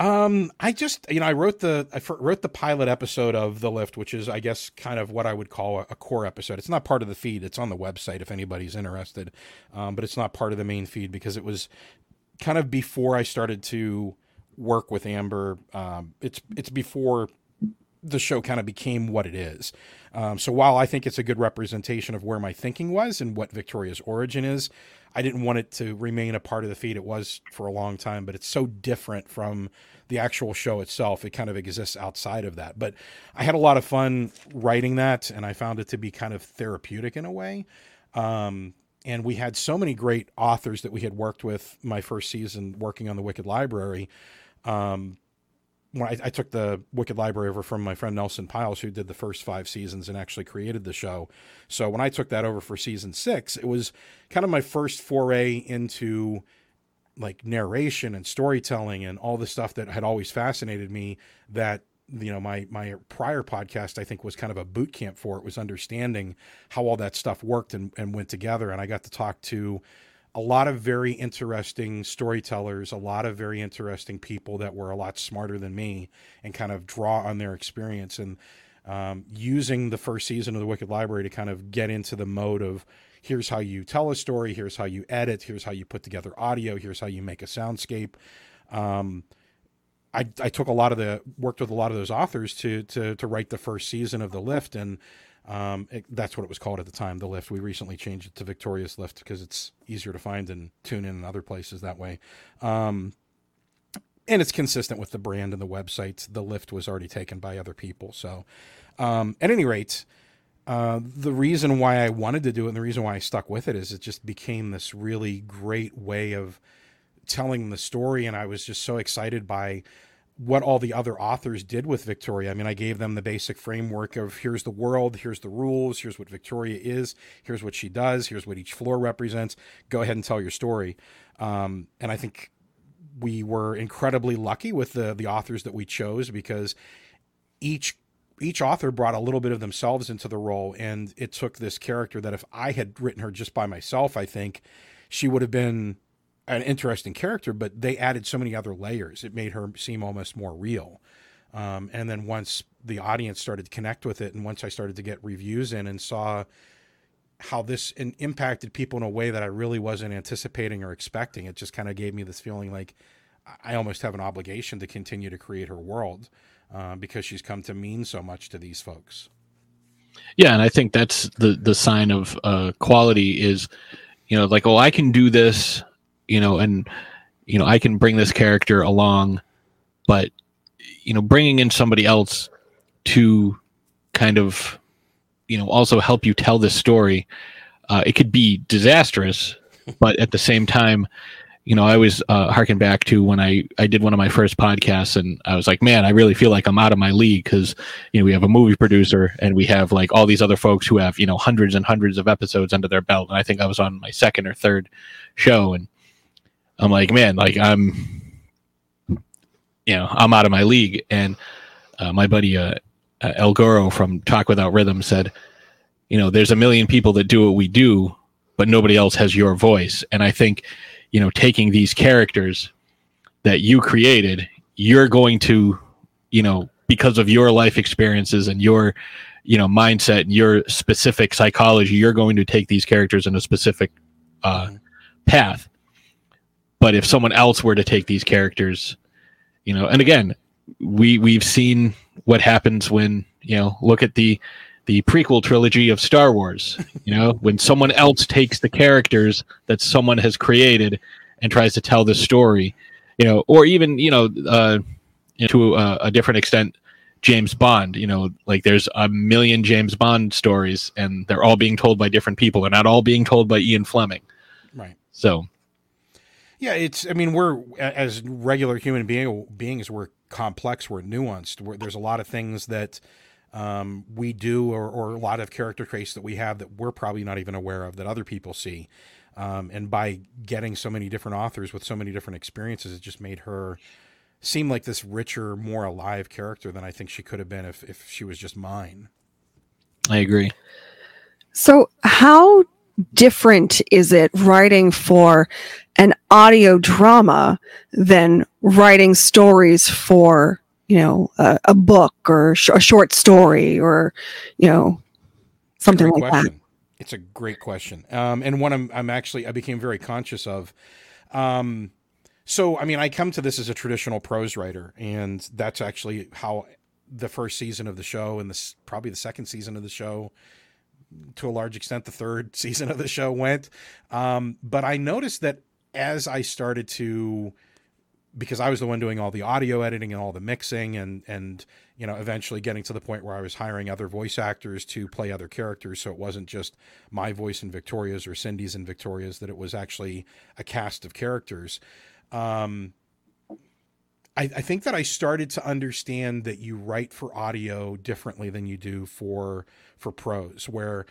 Um, I just you know I wrote the I wrote the pilot episode of the lift, which is I guess kind of what I would call a, a core episode. It's not part of the feed; it's on the website if anybody's interested. Um, but it's not part of the main feed because it was kind of before I started to work with Amber. Um, it's it's before the show kind of became what it is. Um, so while I think it's a good representation of where my thinking was and what Victoria's origin is, I didn't want it to remain a part of the feed. It was for a long time, but it's so different from the actual show itself. It kind of exists outside of that. But I had a lot of fun writing that, and I found it to be kind of therapeutic in a way. Um, and we had so many great authors that we had worked with my first season working on the Wicked Library. Um, when I, I took the Wicked Library over from my friend Nelson Pyles, who did the first five seasons and actually created the show. So when I took that over for season six, it was kind of my first foray into like narration and storytelling and all the stuff that had always fascinated me that you know my my prior podcast i think was kind of a boot camp for it was understanding how all that stuff worked and, and went together and i got to talk to a lot of very interesting storytellers, a lot of very interesting people that were a lot smarter than me, and kind of draw on their experience and um, using the first season of the Wicked Library to kind of get into the mode of here's how you tell a story, here's how you edit, here's how you put together audio, here's how you make a soundscape. Um, I, I took a lot of the worked with a lot of those authors to to to write the first season of the lift and um, it, that's what it was called at the time, the lift. We recently changed it to Victoria's Lift because it's easier to find and tune in in other places that way. Um, and it's consistent with the brand and the website. The lift was already taken by other people. So, um, at any rate, uh, the reason why I wanted to do it and the reason why I stuck with it is it just became this really great way of telling the story. And I was just so excited by what all the other authors did with Victoria. I mean, I gave them the basic framework of here's the world, here's the rules, here's what Victoria is, here's what she does, here's what each floor represents. Go ahead and tell your story. Um, and I think we were incredibly lucky with the the authors that we chose because each each author brought a little bit of themselves into the role and it took this character that if I had written her just by myself, I think she would have been an interesting character, but they added so many other layers. It made her seem almost more real. Um, and then once the audience started to connect with it, and once I started to get reviews in and saw how this in, impacted people in a way that I really wasn't anticipating or expecting, it just kind of gave me this feeling like I almost have an obligation to continue to create her world uh, because she's come to mean so much to these folks. Yeah, and I think that's the the sign of uh, quality is, you know, like oh, I can do this, you know, and you know, I can bring this character along, but you know, bringing in somebody else to kind of, you know, also help you tell this story, uh, it could be disastrous, but at the same time, you know, I always uh, harken back to when I, I did one of my first podcasts and I was like, man, I really feel like I'm out of my league because, you know, we have a movie producer and we have like all these other folks who have, you know, hundreds and hundreds of episodes under their belt. And I think I was on my second or third show and I'm like, man, like I'm, you know, I'm out of my league. And uh, my buddy uh, uh, El Goro from Talk Without Rhythm said, you know, there's a million people that do what we do, but nobody else has your voice. And I think, you know taking these characters that you created you're going to you know because of your life experiences and your you know mindset and your specific psychology you're going to take these characters in a specific uh, mm-hmm. path but if someone else were to take these characters you know and again we we've seen what happens when you know look at the the prequel trilogy of Star Wars. You know, when someone else takes the characters that someone has created and tries to tell the story, you know, or even you know, uh, to a, a different extent, James Bond. You know, like there's a million James Bond stories, and they're all being told by different people. They're not all being told by Ian Fleming. Right. So. Yeah, it's. I mean, we're as regular human being, beings, we're complex, we're nuanced. We're, there's a lot of things that um, we do, or, or a lot of character traits that we have that we're probably not even aware of that other people see. Um, and by getting so many different authors with so many different experiences, it just made her seem like this richer, more alive character than I think she could have been if, if she was just mine. I agree. So, how different is it writing for an audio drama than writing stories for you know a, a book or sh- a short story or you know something like question. that it's a great question. Um, and one I'm, I'm actually i became very conscious of. Um, so i mean i come to this as a traditional prose writer and that's actually how the first season of the show and this probably the second season of the show to a large extent the third season of the show went. Um, but i noticed that as i started to because I was the one doing all the audio editing and all the mixing and and you know eventually getting to the point where I was hiring other voice actors to play other characters. So it wasn't just my voice in Victoria's or Cindy's in Victoria's that it was actually a cast of characters. Um, I, I think that I started to understand that you write for audio differently than you do for for prose where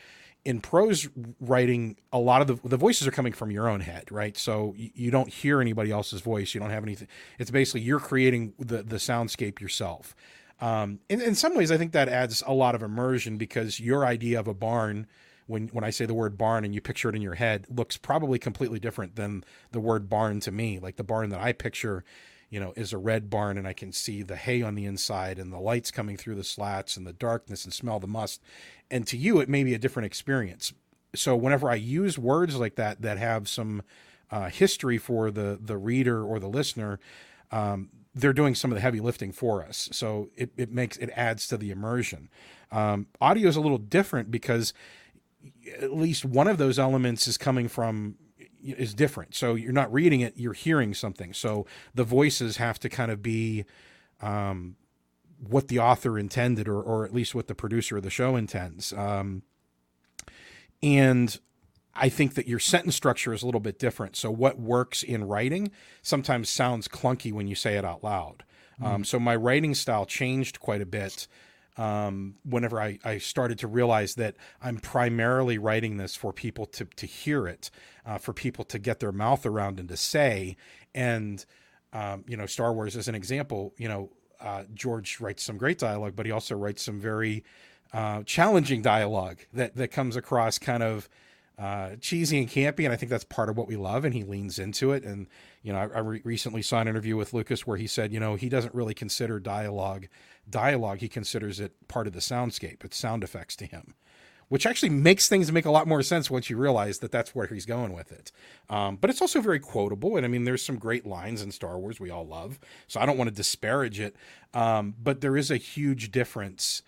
in prose writing, a lot of the, the voices are coming from your own head, right? So you, you, don't hear anybody else's voice. You don't have anything. It's basically you're creating the, the soundscape yourself. Um, in, in some ways, I think that adds a lot of immersion because your idea of a barn, when, when I say the word barn and you picture it in your head, looks probably completely different than the word barn to me. Like the barn that I picture you know, is a red barn and I can see the hay on the inside and the lights coming through the slats and the darkness and smell the must. And to you, it may be a different experience. So whenever I use words like that that have some uh, history for the the reader or the listener, um, they're doing some of the heavy lifting for us. So it, it makes it adds to the immersion. Um, audio is a little different because at least one of those elements is coming from is different. So you're not reading it, you're hearing something. So the voices have to kind of be um, what the author intended, or, or at least what the producer of the show intends. Um, and I think that your sentence structure is a little bit different. So what works in writing sometimes sounds clunky when you say it out loud. Mm-hmm. Um, so my writing style changed quite a bit um, whenever I, I started to realize that I'm primarily writing this for people to, to hear it, uh, for people to get their mouth around and to say. And, um, you know, Star Wars as an example, you know, uh, George writes some great dialogue, but he also writes some very uh, challenging dialogue that, that comes across kind of uh, cheesy and campy. And I think that's part of what we love. And he leans into it. And, you know, I, I re- recently saw an interview with Lucas where he said, you know, he doesn't really consider dialogue dialogue, he considers it part of the soundscape. It's sound effects to him, which actually makes things make a lot more sense once you realize that that's where he's going with it. Um, but it's also very quotable. And I mean, there's some great lines in Star Wars we all love. So I don't want to disparage it. Um, but there is a huge difference.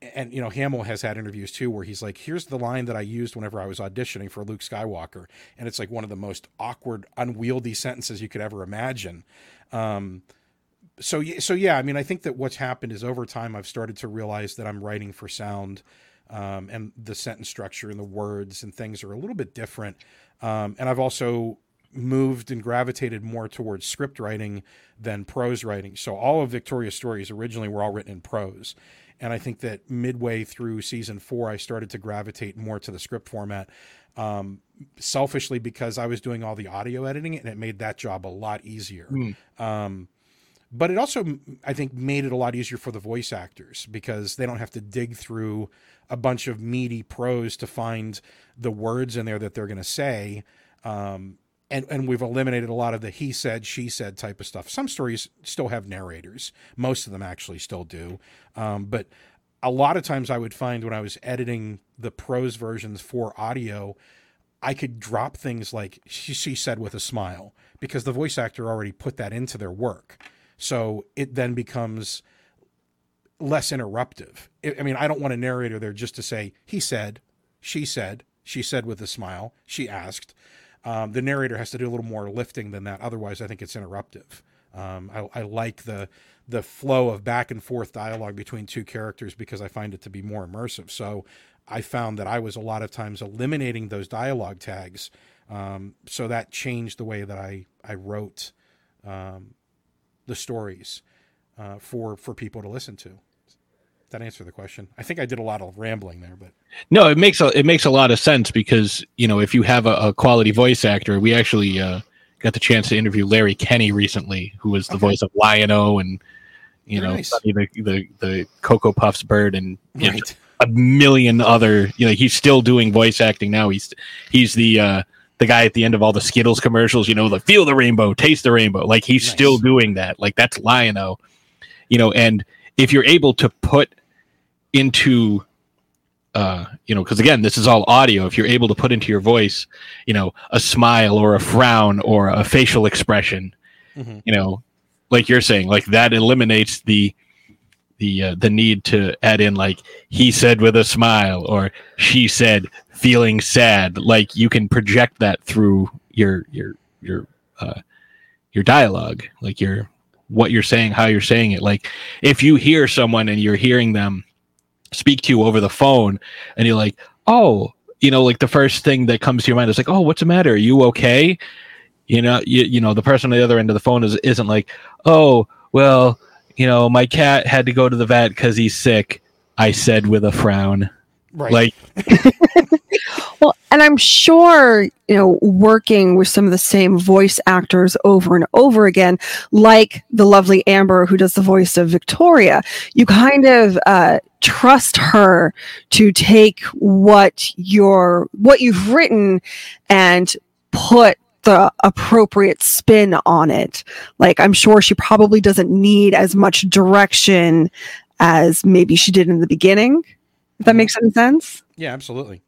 And, you know, Hamill has had interviews too where he's like, here's the line that I used whenever I was auditioning for Luke Skywalker. And it's like one of the most awkward, unwieldy sentences you could ever imagine. Um, so so yeah, I mean, I think that what's happened is over time I've started to realize that I'm writing for sound, um, and the sentence structure and the words and things are a little bit different. Um, and I've also moved and gravitated more towards script writing than prose writing. So all of Victoria's stories originally were all written in prose. And I think that midway through season four, I started to gravitate more to the script format. Um, selfishly because I was doing all the audio editing and it made that job a lot easier. Mm. Um, but it also, I think, made it a lot easier for the voice actors because they don't have to dig through a bunch of meaty prose to find the words in there that they're going to say. Um, and and we've eliminated a lot of the he said she said type of stuff. Some stories still have narrators. Most of them actually still do. Um, but a lot of times i would find when i was editing the prose versions for audio i could drop things like she, she said with a smile because the voice actor already put that into their work so it then becomes less interruptive i mean i don't want a narrator there just to say he said she said she said with a smile she asked um, the narrator has to do a little more lifting than that. Otherwise, I think it's interruptive. Um, I, I, like the the flow of back and forth dialogue between two characters because I find it to be more immersive. So I found that I was a lot of times eliminating those dialogue tags. Um, so that changed the way that I I wrote um, the stories uh, for for people to listen to that answer the question. I think I did a lot of rambling there, but no, it makes a it makes a lot of sense because you know if you have a, a quality voice actor, we actually uh, got the chance to interview Larry Kenney recently, who was the okay. voice of Lion-O and you Very know nice. the, the the Cocoa Puffs bird and right. know, a million other. You know, he's still doing voice acting now. He's he's the uh, the guy at the end of all the Skittles commercials. You know, the feel the rainbow, taste the rainbow. Like he's nice. still doing that. Like that's Lion-O. You know, and if you're able to put into uh, you know, because again, this is all audio. If you're able to put into your voice, you know, a smile or a frown or a facial expression, mm-hmm. you know, like you're saying, like that eliminates the the uh, the need to add in like he said with a smile or she said feeling sad. Like you can project that through your your your uh, your dialogue, like your what you're saying, how you're saying it. Like if you hear someone and you're hearing them speak to you over the phone and you're like, oh, you know, like the first thing that comes to your mind is like, oh, what's the matter? Are you okay? You know, you, you know, the person on the other end of the phone is isn't like, oh, well, you know, my cat had to go to the vet because he's sick. I said with a frown. Right. Like Well, and I'm sure, you know, working with some of the same voice actors over and over again, like the lovely Amber who does the voice of Victoria, you kind of uh, trust her to take what your what you've written and put the appropriate spin on it. Like I'm sure she probably doesn't need as much direction as maybe she did in the beginning. If that makes any sense. Yeah, absolutely.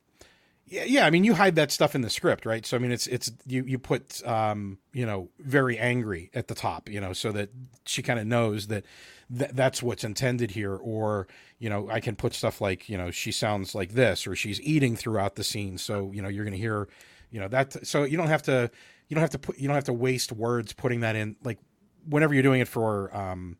Yeah, yeah. I mean, you hide that stuff in the script, right? So I mean, it's it's you you put um, you know very angry at the top, you know, so that she kind of knows that th- that's what's intended here. Or you know, I can put stuff like you know she sounds like this, or she's eating throughout the scene, so you know you're going to hear, you know that. So you don't have to you don't have to put you don't have to waste words putting that in like whenever you're doing it for um,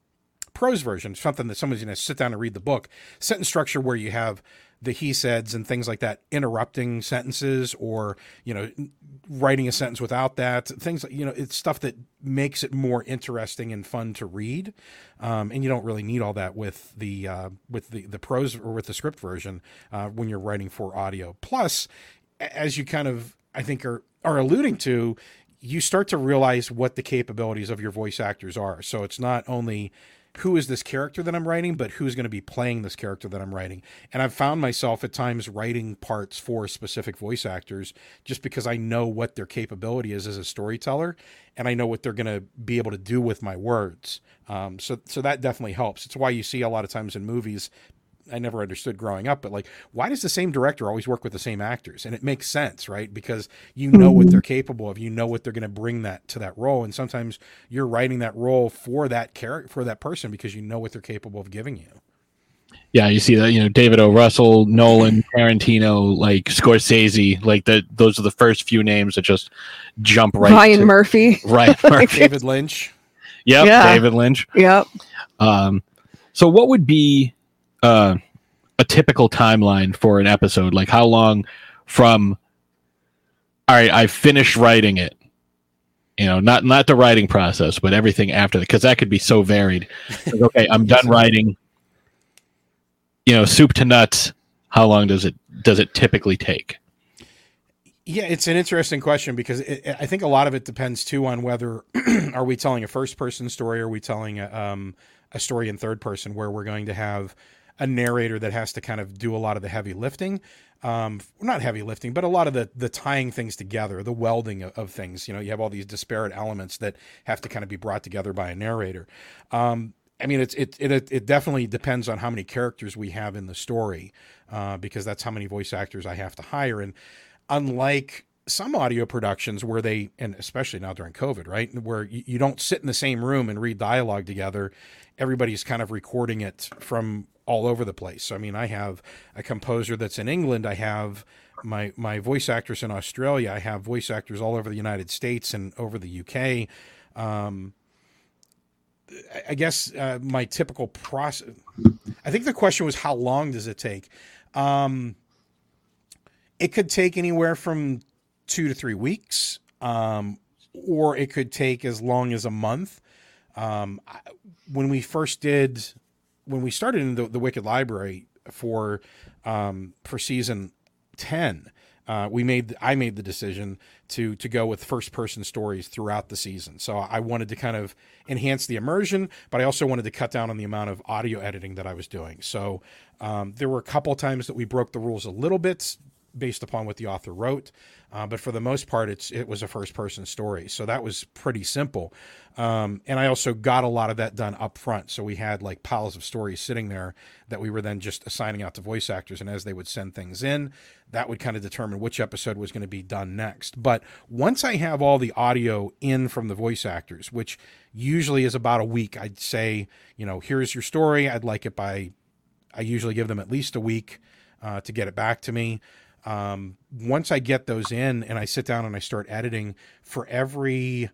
prose version, something that someone's going to sit down and read the book. Sentence structure where you have the he saids and things like that interrupting sentences or you know writing a sentence without that things you know it's stuff that makes it more interesting and fun to read um, and you don't really need all that with the uh, with the the prose or with the script version uh, when you're writing for audio plus as you kind of i think are are alluding to you start to realize what the capabilities of your voice actors are so it's not only who is this character that I'm writing, but who's going to be playing this character that I'm writing. And I've found myself at times writing parts for specific voice actors just because I know what their capability is as a storyteller, and I know what they're going to be able to do with my words. Um, so, so that definitely helps. It's why you see a lot of times in movies I never understood growing up, but like, why does the same director always work with the same actors? And it makes sense, right? Because you know what they're capable of, you know what they're going to bring that to that role, and sometimes you're writing that role for that character for that person because you know what they're capable of giving you. Yeah, you see that you know David O. Russell, Nolan, Tarantino, like Scorsese, like that. Those are the first few names that just jump right. Ryan to, Murphy, right? Murphy, David Lynch. Yep, yeah, David Lynch. Yep. Um, so what would be uh, a typical timeline for an episode? Like how long from all right, I finished writing it You know, not not the writing process, but everything after that, because that could be so varied. Like, okay, I'm done writing. You know, soup to nuts. How long does it does it typically take? Yeah, it's an interesting question because it, I think a lot of it depends too on whether are we telling a first person story, or are we telling a, um, a story in third person, where we're going to have a narrator that has to kind of do a lot of the heavy lifting, um, not heavy lifting, but a lot of the the tying things together, the welding of, of, things. You know, you have all these disparate elements that have to kind of be brought together by a narrator. Um, I mean, it's it, it it definitely depends on how many characters we have in the story, uh, because that's how many voice actors I have to hire and unlike some audio productions where they and especially now during covid right where you, you, don't sit in the same room and read dialogue together everybody's kind of recording it from all over the place. I mean i have a composer that's in england. I have my my voice actors in australia. I have voice actors all over the united states and over the uk um, i guess uh, my typical process i think the question was how long does it take? Um, it could take anywhere from two to three weeks, um, or it could take as long as a month. Um, when we first did, when we started in the, the Wicked Library for um, for season ten, uh, we made I made the decision to to go with first person stories throughout the season. So I wanted to kind of enhance the immersion, but I also wanted to cut down on the amount of audio editing that I was doing. So um, there were a couple times that we broke the rules a little bit based upon what the author wrote. Uh, but for the most part, it's it was a first person story, so that was pretty simple. Um, and I also got a lot of that done up front. So we had like piles of stories sitting there that we were then just assigning out to voice actors, and as they would send things in, that would kind of determine which episode was going to be done next. But once I have all the audio in from the voice actors, which usually is about a week, I'd say, you know, here's your story. I'd like it by. I usually give them at least a week uh, to get it back to me um, once I get those in and I sit down and I start editing for every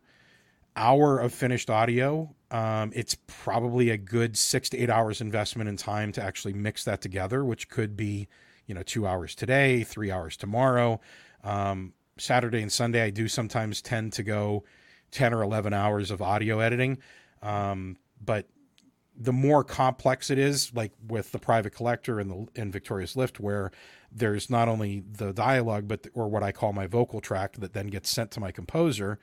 hour of finished audio, um, it's probably a good six to eight hours investment in time to actually mix that together, which could be, you know, two hours today, three hours tomorrow. Um, Saturday and Sunday, I do sometimes tend to go 10 or 11 hours of audio editing. Um, but the more complex it is, like with the private collector and the and Victoria's Lift, where there's not only the dialogue, but the, or what I call my vocal track that then gets sent to my composer.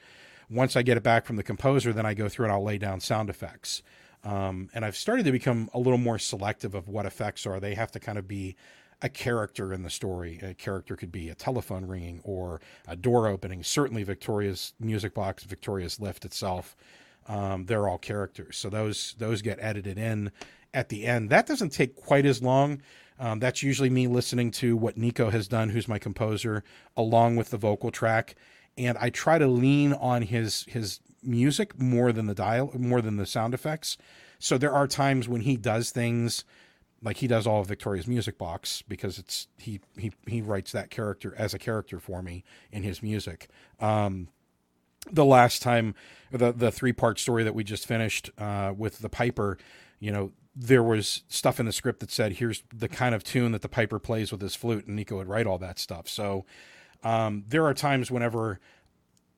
Once I get it back from the composer, then I go through and I'll lay down sound effects. Um, and I've started to become a little more selective of what effects are. They have to kind of be a character in the story. A character could be a telephone ringing or a door opening. Certainly, Victoria's music box, Victoria's lift itself, um, they're all characters. So those those get edited in at the end. That doesn't take quite as long. Um, that's usually me listening to what Nico has done, who's my composer, along with the vocal track, and I try to lean on his his music more than the dial, more than the sound effects. So there are times when he does things like he does all of Victoria's music box because it's he he he writes that character as a character for me in his music. Um, the last time the the three part story that we just finished uh, with the Piper, you know, there was stuff in the script that said, "Here's the kind of tune that the piper plays with his flute," and Nico would write all that stuff. So um, there are times whenever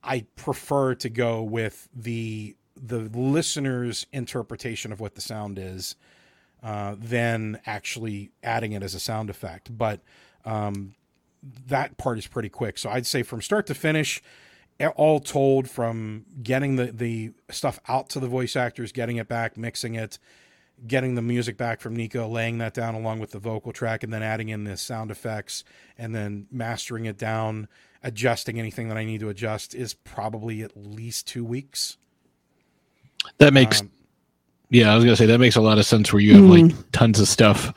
I prefer to go with the the listener's interpretation of what the sound is uh, than actually adding it as a sound effect. But um, that part is pretty quick. So I'd say from start to finish, all told, from getting the the stuff out to the voice actors, getting it back, mixing it getting the music back from Nico, laying that down along with the vocal track, and then adding in the sound effects, and then mastering it down, adjusting anything that I need to adjust is probably at least two weeks. That makes, um, yeah, I was gonna say that makes a lot of sense. Where you have mm. like tons of stuff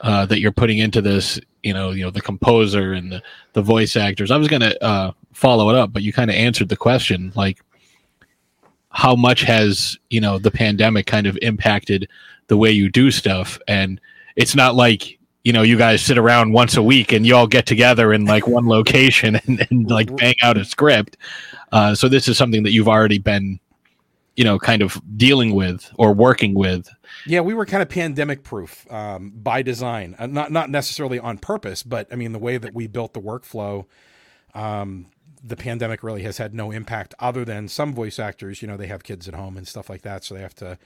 uh, that you're putting into this, you know, you know, the composer and the the voice actors. I was gonna uh, follow it up, but you kind of answered the question, like how much has you know the pandemic kind of impacted the way you do stuff. And it's not like you know you guys sit around once a week and you all get together in like one location and, and like bang out a script. Uh, so this is something that you've already been you know kind of dealing with or working with. Yeah we were kind of pandemic proof um, by design. Uh, not not necessarily on purpose but i mean the way that we built the workflow um, the pandemic really has had no impact other than some voice actors, you know, they have kids at home and stuff like that, so they have to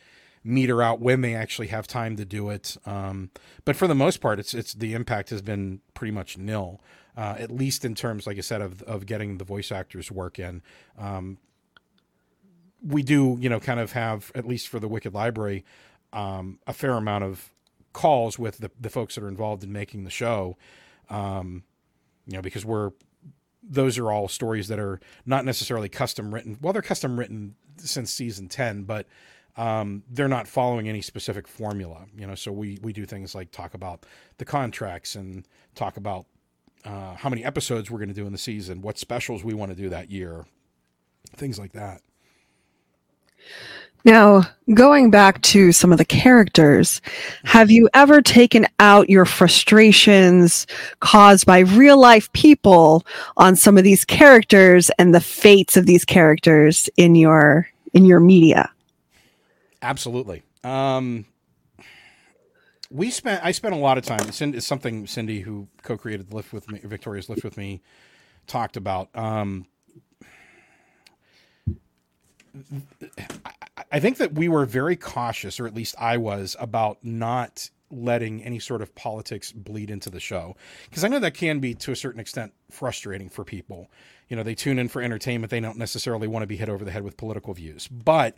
meter out when they actually have time to do it. Um, but for the most part, it's it's the impact has been pretty much nil, uh, at least in terms, like I said, of of getting the voice actors work in. Um, we do, you know, kind of have at least for the Wicked Library, um, a fair amount of calls with the the folks that are involved in making the show. Um, you know, because we're those are all stories that are not necessarily custom written. Well, they're custom written since season 10, but um, they're not following any specific formula, you know. So we we do things like talk about the contracts and talk about uh, how many episodes we're going to do in the season, what specials we want to do that year, things like that. Now, going back to some of the characters, have you ever taken out your frustrations caused by real life people on some of these characters and the fates of these characters in your in your media? Absolutely. Um, we spent I spent a lot of time. It's something Cindy, who co-created Lift with me, Victoria's Lift with me, talked about. Um, I think that we were very cautious, or at least I was, about not letting any sort of politics bleed into the show because I know that can be to a certain extent frustrating for people. You know, they tune in for entertainment; they don't necessarily want to be hit over the head with political views. But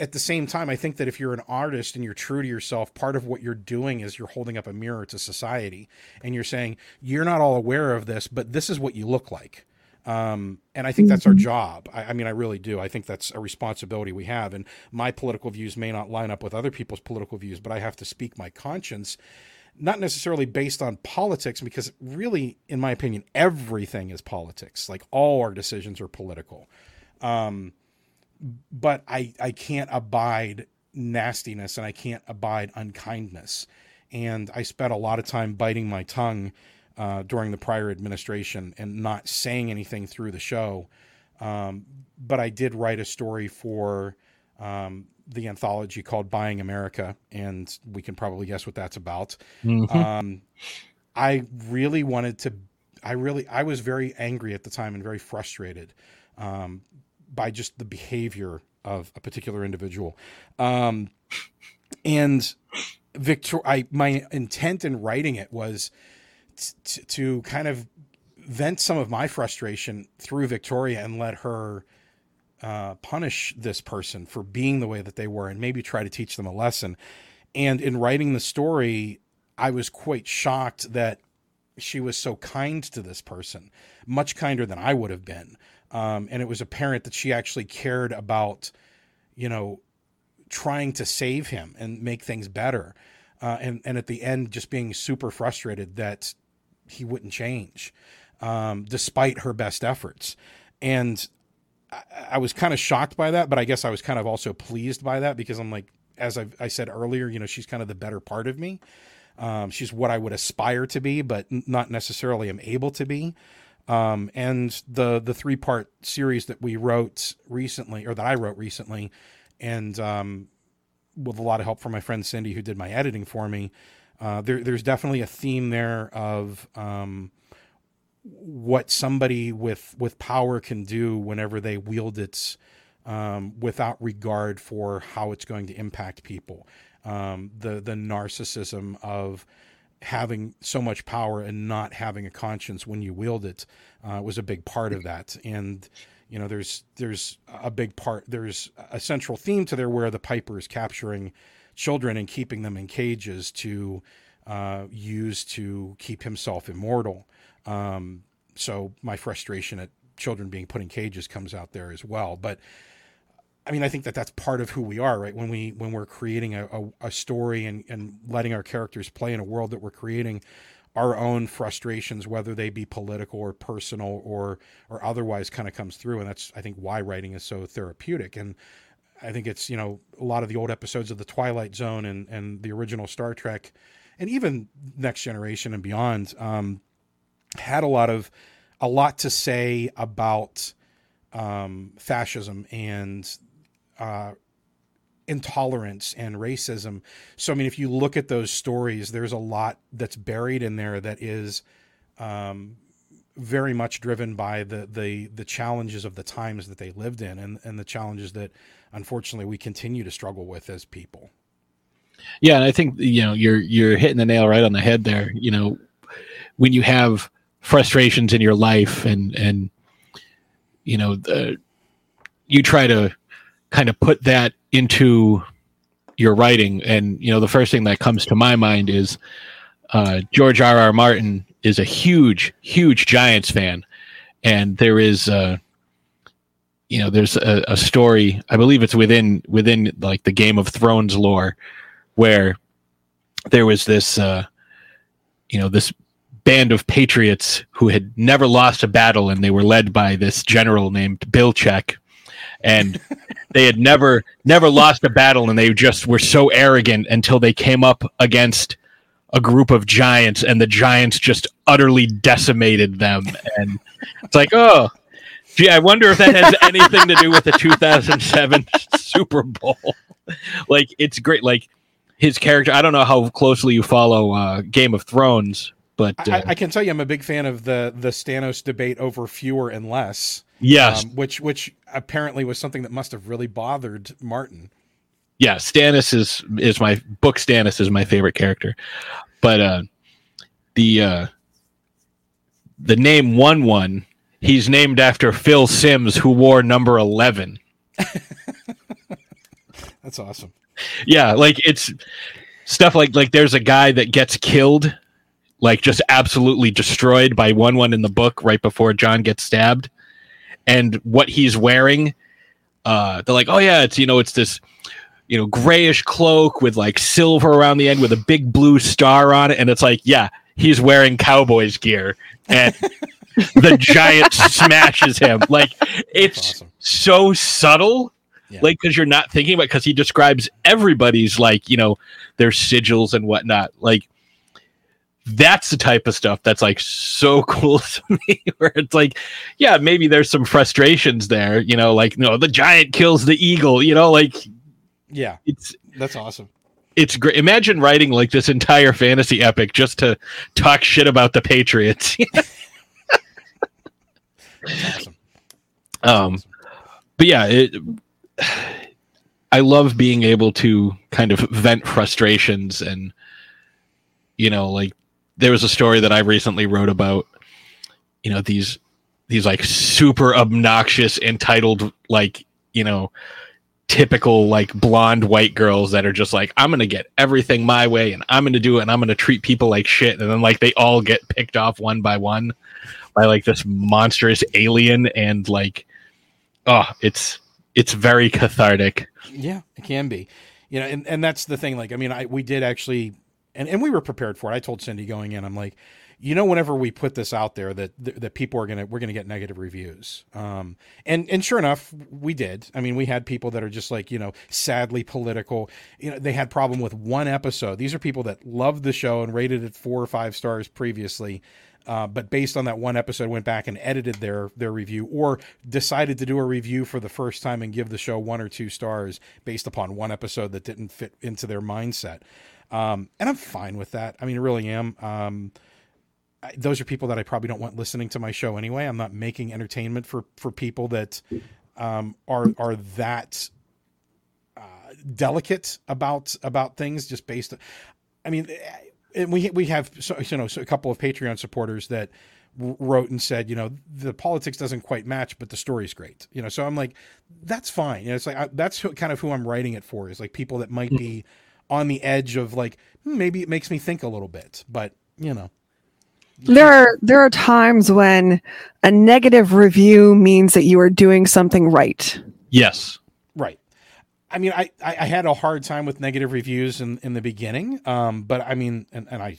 at the same time, I think that if you're an artist and you're true to yourself, part of what you're doing is you're holding up a mirror to society and you're saying you're not all aware of this, but this is what you look like. Um, and I think that's our mm-hmm. job. I, I, mean, I really do. I think that's a responsibility we have. And my political views may not line up with other people's political views, but I have to speak my conscience, not necessarily based on politics, because really, in my opinion, everything is politics. Like all our decisions are political. Um, but I, I can't abide nastiness and I can't abide unkindness. And I spent a lot of time biting my tongue uh, during the prior administration and not saying anything through the show. Um, but I did write a story for um, the anthology called Buying America, and we can probably guess what that's about. Mm-hmm. Um, I really wanted to. I really, I was very angry at the time and very frustrated um, by just the behavior of a particular individual. Um, and Victor, I my intent in writing it was t- to kind of vent some of my frustration through Victoria and let her uh, punish this person for being the way that they were and maybe try to teach them a lesson. And in writing the story, I was quite shocked that she was so kind to this person, much kinder than I would have been. Um, and it was apparent that she actually cared about, you know, trying to save him and make things better. Uh, and, and at the end, just being super frustrated that he wouldn't change, um, despite her best efforts. And I, I was kind of shocked by that, but I guess I was kind of also pleased by that because I'm like, as I've, i said earlier, you know, she's kind of the better part of me. Um, she's what I would aspire to be, but not necessarily am able to be. Um, and the the three part series that we wrote recently, or that I wrote recently, and um, with a lot of help from my friend Cindy, who did my editing for me, uh, there, there's definitely a theme there of um, what somebody with with power can do whenever they wield it um, without regard for how it's going to impact people. Um, the the narcissism of having so much power and not having a conscience when you wield it uh, was a big part of that. And you know, there's there's a big part. There's a central theme to there where the Piper is capturing children and keeping them in cages to uh, use to keep himself immortal. Um, so my frustration at children being put in cages comes out there as well. But I mean, I think that that's part of who we are, right? When we when we're creating a, a, a story and, and letting our characters play in a world that we're creating, our own frustrations, whether they be political or personal or or otherwise, kind of comes through, and that's I think why writing is so therapeutic. And I think it's you know a lot of the old episodes of the Twilight Zone and and the original Star Trek, and even Next Generation and beyond, um, had a lot of a lot to say about um, fascism and uh, intolerance and racism. So I mean, if you look at those stories, there's a lot that's buried in there that is um, very much driven by the the the challenges of the times that they lived in and and the challenges that unfortunately we continue to struggle with as people. Yeah, and I think you know you're you're hitting the nail right on the head there. You know, when you have frustrations in your life and and you know the, you try to kind of put that into your writing and you know the first thing that comes to my mind is uh, George R. R. Martin is a huge, huge Giants fan, and there is, uh, you know, there's a, a, story. I believe it's within within like the Game of Thrones lore, where there was this, uh, you know, this band of patriots who had never lost a battle, and they were led by this general named Belichick, and they had never never lost a battle, and they just were so arrogant until they came up against a group of giants and the giants just utterly decimated them. And it's like oh gee i wonder if that has anything to do with the 2007 super bowl. Like it's great. Like his character i don't know how closely you follow uh, game of thrones but uh, I, I, can tell you i'm a big fan of the the Stannis debate over fewer and less yes um, which which apparently was something that must have really bothered martin yeah, Stannis is is my book. Stannis is my favorite character, but uh, the uh, the name Wun Wun. He's named after Phil Simms, who wore number eleven. That's awesome. Yeah, like it's stuff like like there's a guy that gets killed, like just absolutely destroyed by Wun Wun in the book right before Jon gets stabbed, and what he's wearing. Uh, they're like, oh yeah, it's you know, it's this you know, grayish cloak with like silver around the end with a big blue star on it. And it's like, yeah, he's wearing Cowboys gear. And the giant smashes him. Like, it's awesome. so subtle. Yeah. Like, because you're not thinking about because he describes everybody's like, you know, their sigils and whatnot. Like, that's the type of stuff that's like so cool to me where it's like yeah maybe there's some frustrations there you know like no the giant kills the eagle you know like yeah, it's that's awesome. It's great. Imagine writing like this entire fantasy epic just to talk shit about the Patriots. awesome. Um, but yeah, it. I love being able to kind of vent frustrations and, you know, like there was a story that I recently wrote about, you know, these these like super obnoxious entitled like you know typical like blonde white girls that are just like i'm gonna get everything my way and i'm gonna do it and i'm gonna treat people like shit. And then like they all get picked off one by one by like this monstrous alien and like oh it's it's very cathartic. Yeah it can be. You know and, and that's the thing like i mean i we did actually and, and we were prepared for it. I told cindy going in i'm like you know whenever we put this out there that that people are gonna we're gonna get negative reviews. Um, and and sure enough we did. I mean we had people that are just like you know sadly political. You know they had problem with one episode. These are people that loved the show and rated it four or five stars previously uh, but based on that one episode went back and edited their their review or decided to do a review for the first time and give the show one or two stars based upon one episode that didn't fit into their mindset um, and i'm fine with that i mean i really am um, those are people that I probably don't want listening to my show anyway. I'm not making entertainment for for people that um, are are that uh, delicate about about things just based. I mean, and we we have so, you know so a couple of Patreon supporters that wrote and said, you know, the politics doesn't quite match, but the story's great. You know, so I'm like, that's fine. You know, it's like I, that's who, kind of who I'm writing it for is like people that might be on the edge of like hmm, maybe it makes me think a little bit, but you know there are there are times when a negative review means that you are doing something right. Yes. Right. I mean, I, I had a hard time with negative reviews in, in the beginning. Um, but I mean, and, and I,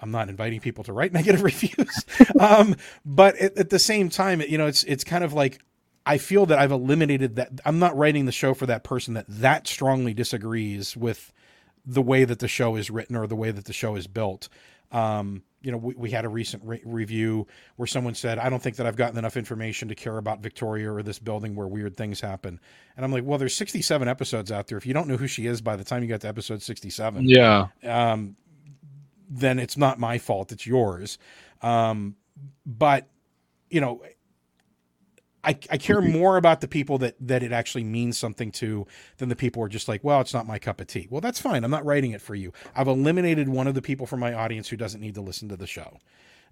I'm not inviting people to write negative reviews. um, but at, at the same time, you know, it's, it's kind of like, I feel that I've eliminated that. I'm not writing the show for that person that that strongly disagrees with the way that the show is written or the way that the show is built. Um, you know, we, we had a recent re- review where someone said, I don't think that I've gotten enough information to care about Victoria or this building where weird things happen. And I'm like, well, there's 67 episodes out there. If you don't know who she is by the time you get to episode 67, yeah, um, then it's not my fault. It's yours. Um, but you know, I, I care more about the people that that it actually means something to than the people who are just like, well, it's not my cup of tea. Well, that's fine. I'm not writing it for you. I've eliminated one of the people from my audience who doesn't need to listen to the show.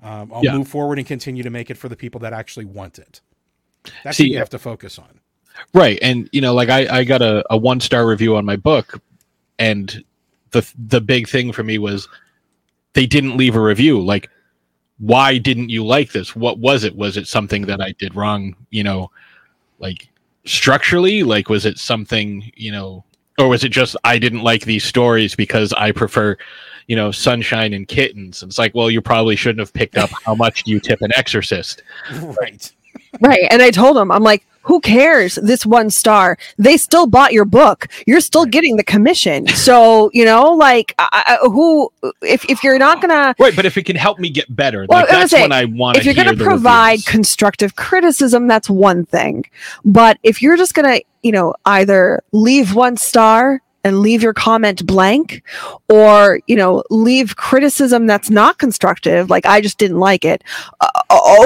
Um, I'll Yeah. move forward and continue to make it for the people that actually want it. That's See, what you have to focus on. Right. And you know, like I, I got a, a one star review on my book and the the big thing for me was they didn't leave a review. Like, why didn't you like this? What was it? Was it something that I did wrong, you know, like structurally? Like was it something, you know, or was it just I didn't like these stories because I prefer, you know, sunshine and kittens? And it's like, well, you probably shouldn't have picked up how much do you tip an exorcist. right. Right. And I told him, I'm like, who cares? This one star. They still bought your book. You're still getting the commission. So, you know, like, I, I, who, if, if you're not to, Right, but if it can help me get better, Well, like that's saying, when I want. if you're going to provide constructive criticism, that's one thing. But if you're just going to, you know, either leave one star and leave your comment blank or, you know, leave criticism that's not constructive, like I just didn't like it. Uh,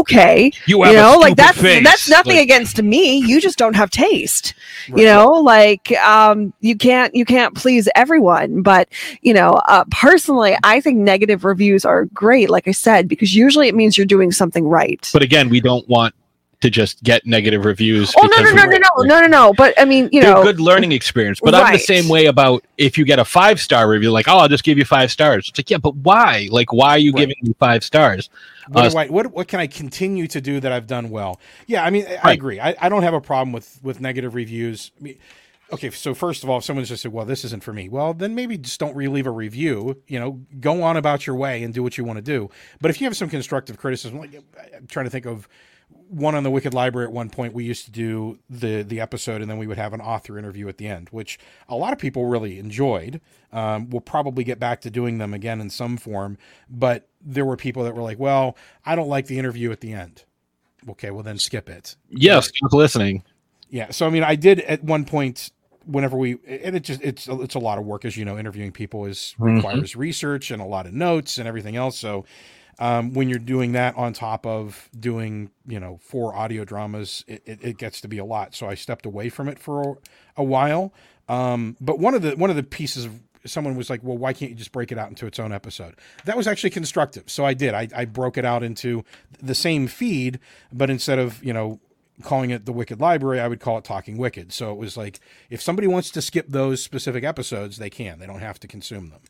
okay. you you know like that's face. that's nothing Like, against me you just don't have taste Right. you know like um you can't you can't please everyone but you know uh, personally i think negative reviews are great like i said because usually it means you're doing something right but again, we don't want to just get negative reviews. oh no no no no no no no no but i mean you know a good learning experience, but I'm the same way about if you get a five star review, like, oh, I'll just give you five stars. It's like, yeah, but why? Like, why are you Right. giving me five stars? What, Uh, I, what what can I continue to do that I've done well? Yeah, I mean, I- I agree. I, I don't have a problem with with negative reviews. I mean, okay, so first of all, if someone's just said, "Well, this isn't for me," well, then maybe just don't re-leave a review. You know, go on about your way and do what you want to do. But if you have some constructive criticism, like I'm trying to think of one on the Wicked Library at one point, we used to do the the episode, and then we would have an author interview at the end, which a lot of people really enjoyed. Um, we'll probably get back to doing them again in some form, but there were people that were like, "Well, I don't like the interview at the end." Okay, well then skip it. Yes, keep listening. Yeah. So I mean, I did at one point whenever we and it just it's it's a lot of work as you know interviewing people is Mhm. requires research and a lot of notes and everything else so um, when you're doing that on top of doing you know four audio dramas it, it, it gets to be a lot so i stepped away from it for a, while um, but one of the one of the pieces of someone was like well why can't you just break it out into its own episode that was actually constructive so i did i, I broke it out into the same feed but instead of you know calling it the Wicked Library, I would call it Talking Wicked. So it was like if somebody wants to skip those specific episodes, they can. They don't have to consume them.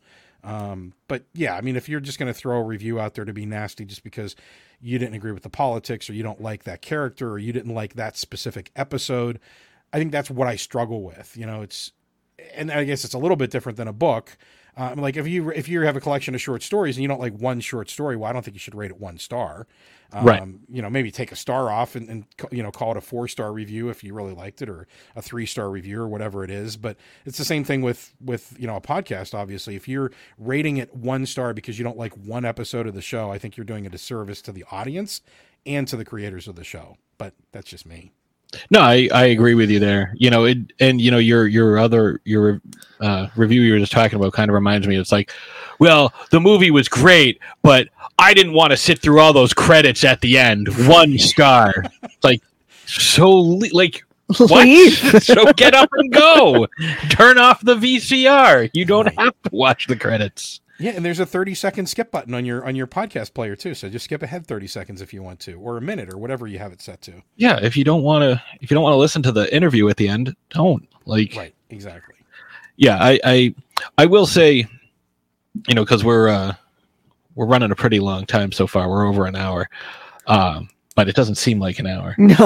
Um, but yeah, I mean, if you're just going to throw a review out there to be nasty just because you didn't agree with the politics or you don't like that character or you didn't like that specific episode, I think that's what I struggle with. You know, it's and I guess it's a little bit different than a book. Um, like if you if you have a collection of short stories and you don't like one short story, well, I don't think you should rate it one star. Um, Right. You know, maybe take a star off and, and you know call it a four star review if you really liked it, or a three star review or whatever it is. But it's the same thing with with you know a podcast. Obviously, if you're rating it one star because you don't like one episode of the show, I think you're doing a disservice to the audience and to the creators of the show. But that's just me. No, I, I agree with you there. You know, it and you know your your other your uh, review you were just talking about kind of reminds me. It's like, well, the movie was great, but I didn't want to sit through all those credits at the end. One star. Like so le- like what? So get up and go. Turn off the VCR. You don't have to watch the credits. Yeah, and there's a 30 second skip button on your on your podcast player too. So just skip ahead 30 seconds if you want to, or a minute, or whatever you have it set to. Yeah, if you don't want to, if you don't want to listen to the interview at the end, don't. Like, Right, exactly. yeah i i i will say you know because we're uh we're running a pretty long time so far we're over an hour um but it doesn't seem like an hour no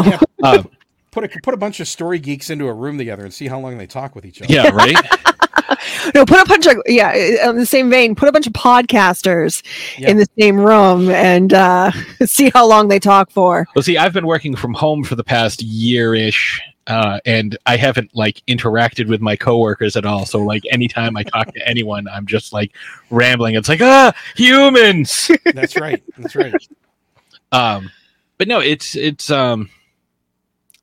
uh, Put a put a bunch of story geeks into a room together and see how long they talk with each other. yeah right no put a bunch of yeah on the same vein put a bunch of podcasters Yeah. in the same room and uh see how long they talk for well see i've been working from home for the past year-ish uh, and I haven't like interacted with my coworkers at all. So like anytime I talk to anyone, I'm just like rambling. It's like ah humans. That's right. That's right. um but no it's it's um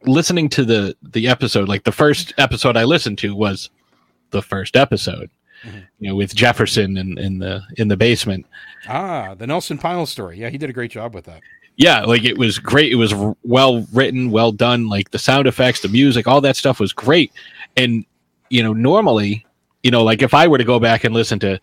listening to the the episode like the first episode i listened to was the first episode Mhm. you know with jefferson in in the in the basement Ah, the Nelson Pyles story. Yeah, he did a great job with that. yeah, like it was great. It was r- well written, well done. Like the sound effects, the music, all that stuff was great. And you know, normally, you know, like if I were to go back and listen to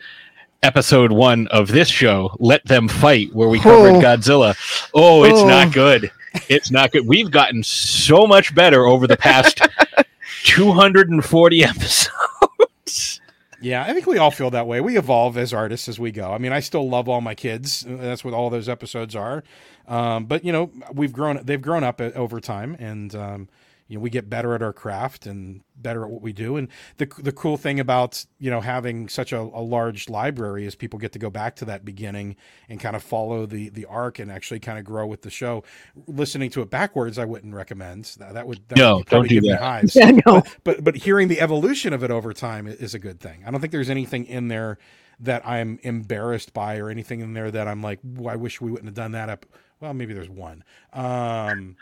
episode one of this show, Let Them Fight, where we covered Oh. Godzilla, oh, it's Oh. not good. It's not good. We've gotten so much better over the past 240 episodes. Yeah, I think we all feel that way. We evolve as artists as we go. I mean, I still love all my kids. That's what all those episodes are. Um, but you know, we've grown. They've grown up uh, over time, and um, you know, we get better at our craft and better at what we do. And the the cool thing about you know having such a, a large library is people get to go back to that beginning and kind of follow the the arc and actually kind of grow with the show. Listening to it backwards, I wouldn't recommend. That, that would that No, would don't do that. hives Yeah, no. but, but but hearing the evolution of it over time is a good thing. I don't think there's anything in there that I'm embarrassed by or anything in there that I'm like, "Ooh, I wish we wouldn't have done that up. Well, maybe there's one, um,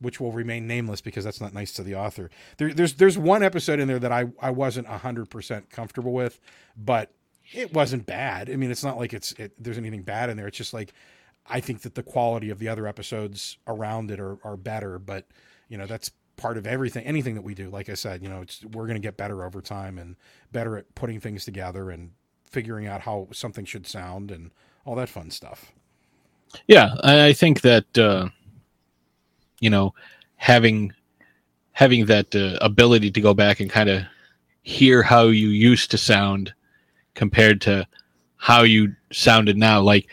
which will remain nameless because that's not nice to the author. There, there's there's one episode in there that I I wasn't hundred percent comfortable with, but it wasn't bad. I mean, it's not like it's it, there's anything bad in there. It's just like I think that the quality of the other episodes around it are, are better, but you know that's part of everything anything that we do like i said you know it's we're going to get better over time and better at putting things together and figuring out how something should sound and all that fun stuff Yeah, I I think that uh, you know having having that uh, ability to go back and kind of hear how you used to sound compared to how you sounded now. Like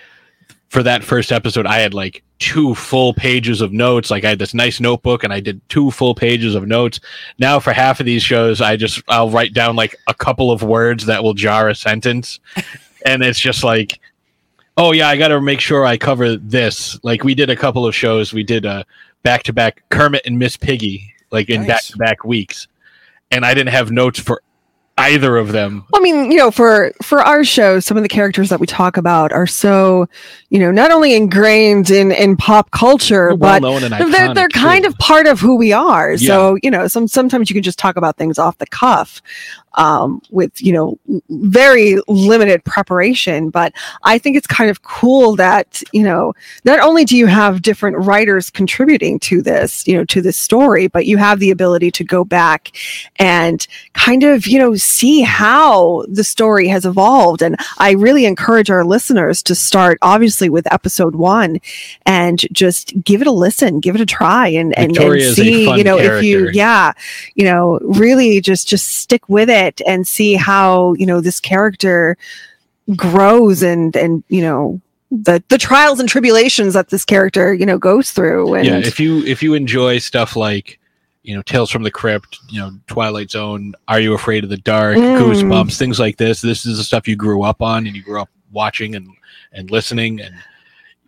for that first episode, I had like two full pages of notes. Like I had this nice notebook, and I did two full pages of notes. Now for half of these shows, I just I'll write down like a couple of words that will jar a sentence, and it's just like oh yeah, I got to make sure I cover this. Like we did a couple of shows. We did a back to back Kermit and Miss Piggy, like in back to back weeks, and I didn't have notes for either of them. I mean, you know, for for our show, some of the characters that we talk about are so, you know, not only ingrained in in pop culture, Well but they're they're kind too. of part of who we are. So you know, some sometimes you can just talk about things off the cuff, um, with you know very limited preparation. But I think it's kind of cool that you know not only do you have different writers contributing to this, you know, to this story, but you have the ability to go back and kind of you know see how the story has evolved. And I really encourage our listeners to start obviously with episode one and just give it a listen, give it a try, and and, and Victoria is a see, you know, if you, yeah, you know, really just just stick with it and see how you know this character grows and and you know the the trials and tribulations that this character you know goes through. And yeah, if you if you enjoy stuff like you know Tales from the Crypt, you know Twilight Zone, Are You Afraid of the Dark, Mm. Goosebumps, things like this. This is the stuff you grew up on and you grew up watching and and listening and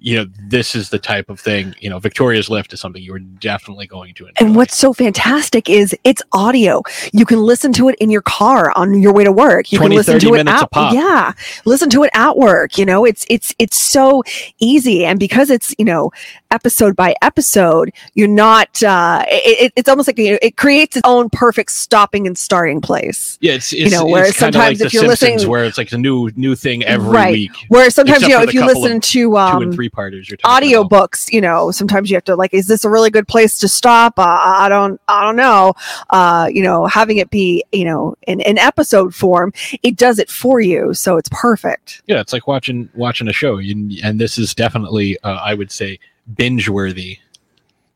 you know this is the type of thing you know victoria's lift is something you are definitely going to enjoy And what's so fantastic is it's audio. You can listen to it in your car on your way to work. You 20, can listen 30 to it at yeah, listen to it at work. You know, it's it's it's so easy, and because it's you know episode by episode, you're not. uh it, it- It's almost like you know, it creates its own perfect stopping and starting place. yeah it's, it's know, it's whereas sometimes like if you're Simpsons, listening- where it's like a new new thing every Right. week Where sometimes you know if you listen of to two um, and three parters you're talking audio about. books you know sometimes you have to like is this a really good place to stop uh, i don't i don't know uh you know having it be you know in an episode form it does it for you so it's perfect yeah it's like watching watching a show and, and this is definitely uh, i would say binge worthy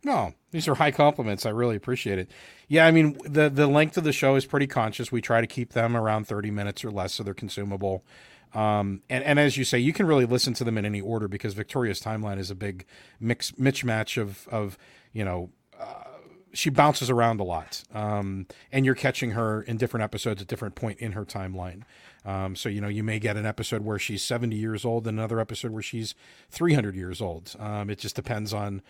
No, these are high compliments. I really appreciate it. Yeah, I mean the the length of the show is pretty conscious. We try to keep them around thirty minutes or less, so they're consumable. Um, and and as you say, you can really listen to them in any order because Victoria's timeline is a big mix match of of you know. Uh, she bounces around a lot, um, and you're catching her in different episodes at different point in her timeline. Um, so you know you may get an episode where she's 70 years old, and another episode where she's 300 years old. Um, it just depends on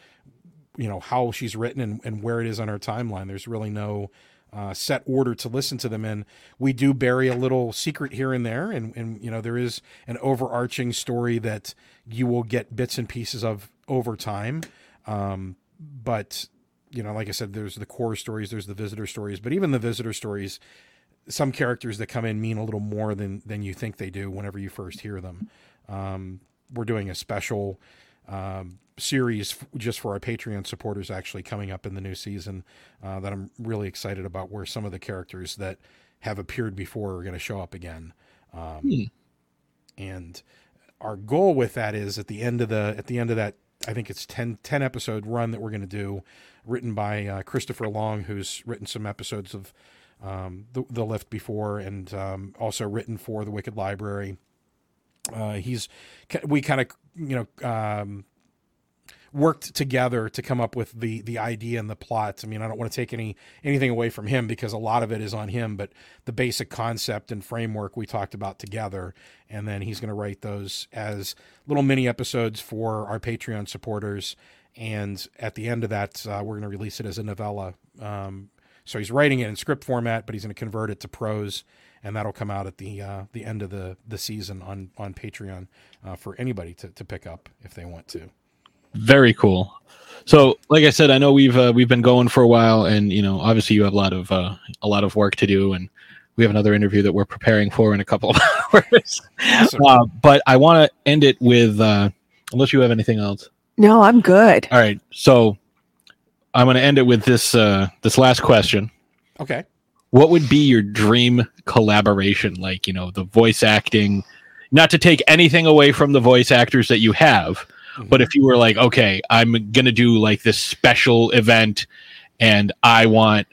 you know how she's written and, and where it is on her timeline there's really no uh, set order to listen to them. In we do bury a little secret here and there. And, and you know there is an overarching story that you will get bits and pieces of over time. Um, but you know like i said there's the core stories there's the visitor stories. But even the visitor stories some characters that come in mean a little more than than you think they do whenever you first hear them. Um, we're doing a special um, series just for our Patreon supporters actually coming up in the new season uh, that I'm really excited about. Where some of the characters that have appeared before are going to show up again. Um, Hmm. And our goal with that is at the end of the at the end of that I think it's 10, 10 episode run that we're going to do, written by uh, Christopher Long, who's written some episodes of um, the, the Lift before, and um, also written for the Wicked Library. Uh, he's we kind of you know um, worked together to come up with the the idea and the plot. I mean, I don't want to take any anything away from him because a lot of it is on him, but the basic concept and framework we talked about together, and then he's going to write those as little mini episodes for our Patreon supporters. And at the end of that, uh, we're going to release it as a novella. Um, so he's writing it in script format, but he's going to convert it to prose, and that'll come out at the uh, the end of the the season on on Patreon uh, for anybody to to pick up if they want to. Very cool. So, like I said, I know we've uh, we've been going for a while, and you know, obviously, you have a lot of uh, a lot of work to do, and we have another interview that we're preparing for in a couple of hours. Awesome. Uh, but I want to end it with, uh, unless you have anything else. No, I'm good. All right, so I'm going to end it with this uh, this last question. Okay. What would be your dream collaboration? Like, you know, the voice acting, not to take anything away from the voice actors that you have, but if you were like, okay, I'm to do like this special event and I want,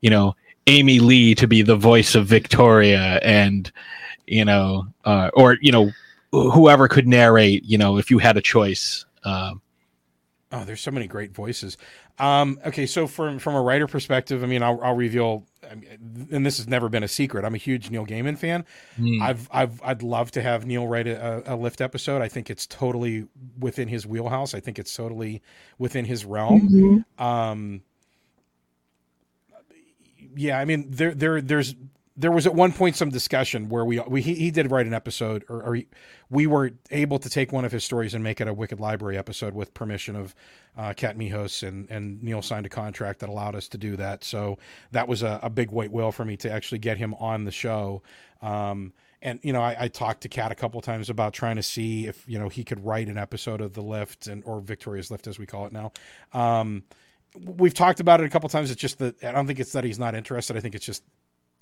you know, Amy Lee to be the voice of Victoria and, you know, uh, or, you know, whoever could narrate, you know, if you had a choice. Um, Oh, there's so many great voices. Um, okay, so from from a writer perspective, I mean, I'll, I'll reveal, I mean, and this has never been a secret. I'm a huge Neil Gaiman fan. hmm. I've I've I'd love to have Neil write a, a lift episode. I think it's totally within his wheelhouse. I think it's totally within his realm. Mhm. Um, yeah, I mean, there there there's there was at one point some discussion where we we he, he did write an episode, or, or he, we were able to take one of his stories and make it a Wicked Library episode with permission of uh, Kat Mihos, and and Neil signed a contract that allowed us to do that. So that was a, a big white whale for me to actually get him on the show. Um, and you know, I, I talked to Kat a couple times about trying to see if you know he could write an episode of the Lift and or Victoria's Lift as we call it now. Um, we've talked about it a couple times. It's just that I don't think it's that he's not interested. I think it's just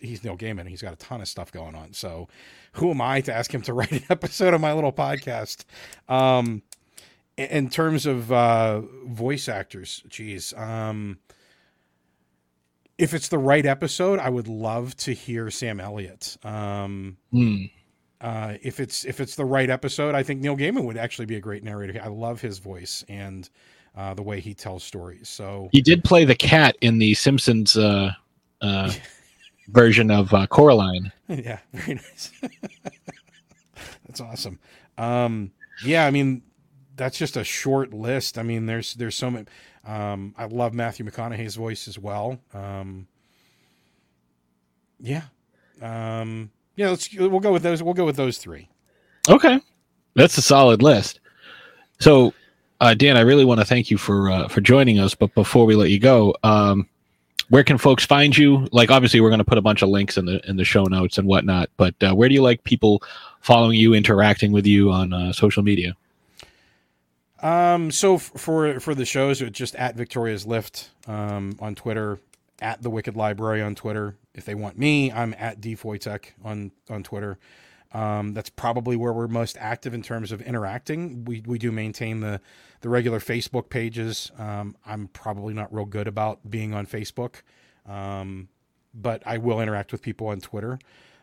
he's Neil Gaiman. He's got a ton of stuff going on. So who am I to ask him to write an episode of my little podcast? Um, in- terms of uh, voice actors, geez, um, if it's the right episode, I would love to hear Sam Elliott. Um, Hmm. uh, if it's if it's the right episode, I think Neil Gaiman would actually be a great narrator. I love his voice and uh, the way he tells stories. So He did play the cat in the Simpsons uh, uh, version of uh, Coraline. yeah, very nice. that's awesome. Um, yeah, I mean, that's just a short list. I mean, there's there's so many. Um, I love Matthew McConaughey's voice as well. Um, yeah, um, yeah. Let's we'll go with those. We'll go with those three. Okay, that's a solid list. So, uh, Dan, I really want to thank you for uh, for joining us. But before we let you go, um, where can folks find you? Like, obviously, we're going to put a bunch of links in the in the show notes and whatnot. But uh, where do you like people following you, interacting with you on uh, social media? Um, so f- for for the shows, it's just at Victoria's Lift um, on Twitter, at the Wicked Library on Twitter. If they want me, I'm at dfoytik on on Twitter. Um, that's probably where we're most active in terms of interacting. We we do maintain the the regular Facebook pages. Um, I'm probably not real good about being on Facebook, um, but I will interact with people on Twitter.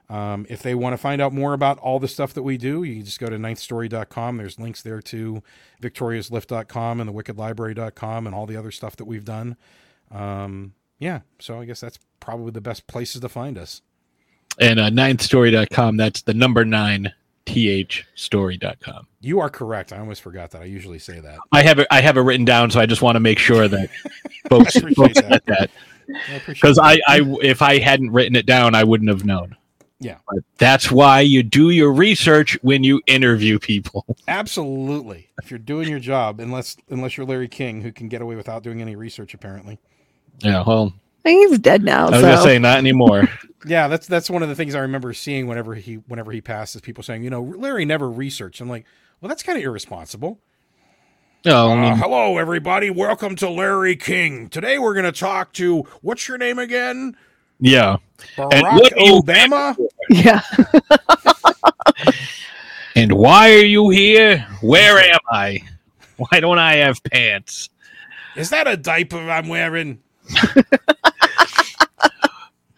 Um, if they want to find out more about all the stuff that we do, you can just go to ninthstory.com. There's links there to victoriaslift.com and the wickedlibrary.com and all the other stuff that we've done. Um, yeah, so I guess that's probably the best places to find us. And uh, ninthstory.com, that's the number nine th story.com. You are correct. I almost forgot that. I usually say that. I have it. I have it written down, so I just want to make sure that folks, I folks that. get that. Because that. I, I if I hadn't written it down, I wouldn't have known. Yeah. But that's why you do your research when you interview people. absolutely. If you're doing your job, unless unless you're Larry King, who can get away without doing any research, apparently. Yeah, well, I think he's dead now. I was so. gonna say not anymore. Yeah, that's that's one of the things I remember seeing whenever he whenever he passed is people saying, you know, Larry never researched. I'm like, well, that's kind of irresponsible. Oh, I Uh, mean, hello, everybody. Welcome to Larry King. Today we're going to talk to what's your name again? yeah. And Barack what you- Obama. Yeah. And why are you here? Where am I? Why don't I have pants? Is that a diaper I'm wearing?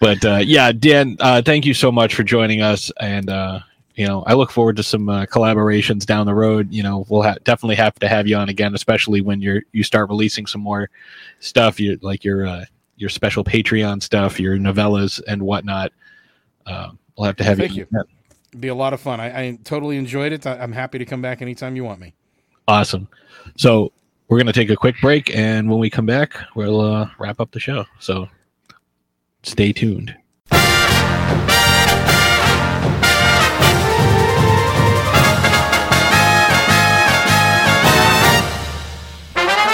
But uh, yeah, Dan, uh, thank you so much for joining us, and uh, you know, I look forward to some uh, collaborations down the road. You know, we'll ha- definitely have to have you on again, especially when you're you start releasing some more stuff, you like your uh, your special Patreon stuff, your novellas and whatnot. Uh, we'll have to have Thank you. you. It'd be a lot of fun. I, I totally enjoyed it. I, I'm happy to come back anytime you want me. Awesome. So we're gonna take a quick break, and when we come back, we'll uh, wrap up the show. So stay tuned.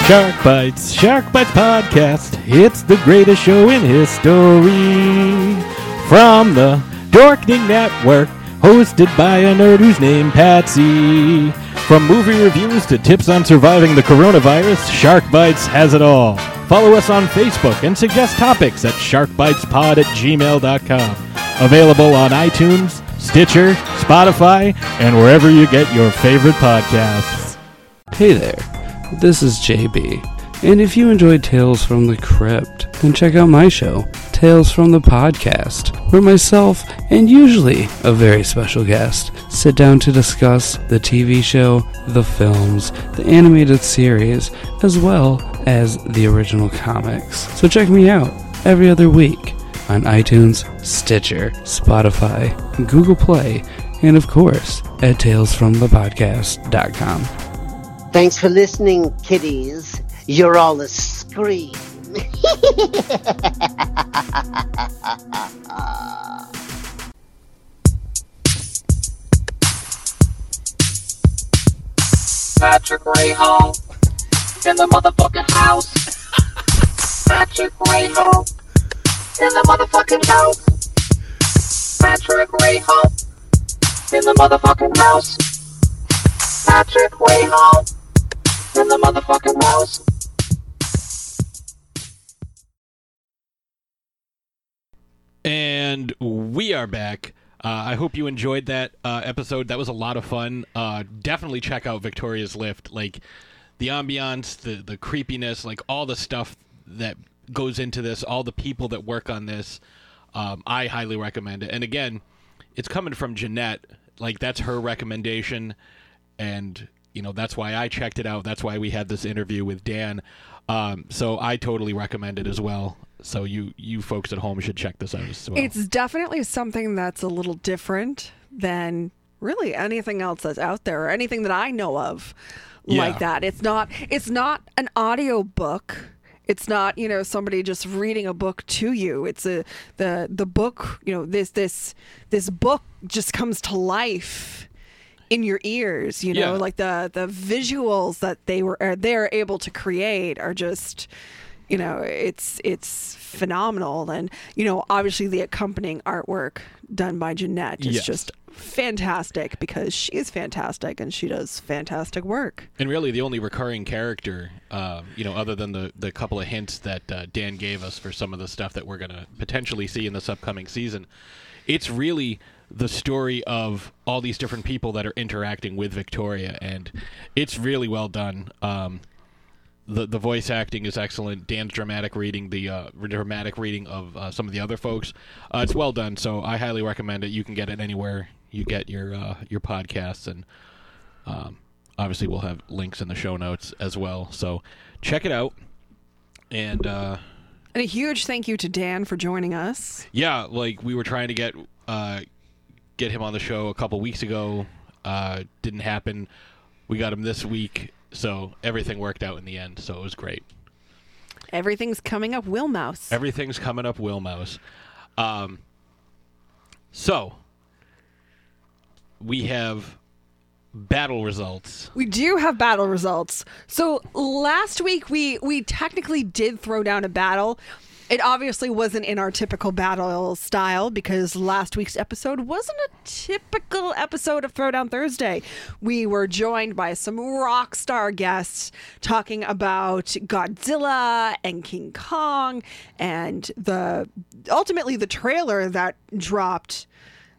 Shark Bites, Shark Bites podcast. It's the greatest show in history. From the Dorkening Network, hosted by a nerd who's named Patsy. From movie reviews to tips on surviving the coronavirus, Shark Bites has it all. Follow us on Facebook and suggest topics at sharkbitespod at gmail.com. Available on iTunes, Stitcher, Spotify, and wherever you get your favorite podcasts. Hey there, this is JB, and if you enjoyed Tales from the Crypt, then check out my show, Tales from the Podcast, where myself and usually a very special guest sit down to discuss the TV show, the films, the animated series, as well as the original comics. So check me out every other week on iTunes, Stitcher, Spotify, Google Play, and of course at talesfromthepodcast.com. Thanks for listening, kiddies. You're all a scream. Patrick Ray in the motherfucking house. Patrick Ray in the motherfucking house. Patrick Ray in the motherfucking house. Patrick Ray in the motherfucking house. And we are back. Uh, I hope you enjoyed that uh, episode. That was a lot of fun. Uh, definitely check out Victoria's Lift. Like the ambiance, the the creepiness, like all the stuff that goes into this, all the people that work on this. Um, I highly recommend it. And again, it's coming from Jeanette. Like that's her recommendation, and you know that's why I checked it out. That's why we had this interview with Dan. Um, so I totally recommend it as well. So you you folks at home should check this out as well. It's definitely something that's a little different than really anything else that's out there or anything that I know of like that. It's not it's not an audio book. It's not, you know, somebody just reading a book to you. It's a the the book, you know, this this this book just comes to life in your ears, you know, Yeah. like the the visuals that they were are they're able to create are just you know it's it's phenomenal and you know obviously the accompanying artwork done by Jeanette is Yes. just fantastic because she is fantastic and she does fantastic work. And really, the only recurring character, um, you know, other than the the couple of hints that uh, Dan gave us for some of the stuff that we're going to potentially see in this upcoming season, it's really the story of all these different people that are interacting with Victoria, and it's really well done. Um, the the voice acting is excellent. Dan's dramatic reading, the uh, dramatic reading of uh, some of the other folks, uh, it's well done. So I highly recommend it. You can get it anywhere you get your uh, your podcasts, and um, obviously we'll have links in the show notes as well. So check it out. And uh, And a huge thank you to Dan for joining us. yeah, like we were trying to get uh, get him on the show a couple weeks ago. Uh, didn't happen. We got him this week, so everything worked out in the end. So it was great. Everything's coming up Wilmouse. Everything's coming up, Will Mouse. Um, so we have battle results. We do have battle results. So last week we we technically did throw down a battle. It obviously wasn't in our typical battle style because last week's episode wasn't a typical episode of Throwdown Thursday. We were joined by some rock star guests talking about Godzilla and King Kong and the ultimately the trailer that dropped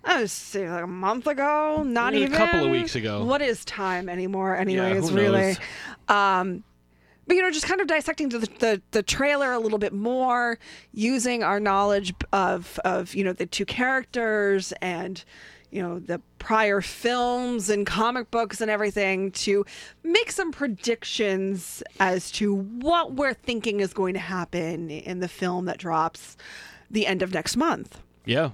I was say like a month ago, not even a couple of weeks ago. What is time anymore? Anyways, who really. Um, but you know, just kind of dissecting the, the the trailer a little bit more, using our knowledge of of you know the two characters and you know the prior films and comic books and everything to make some predictions as to what we're thinking is going to happen in the film that drops the end of next month. Yeah.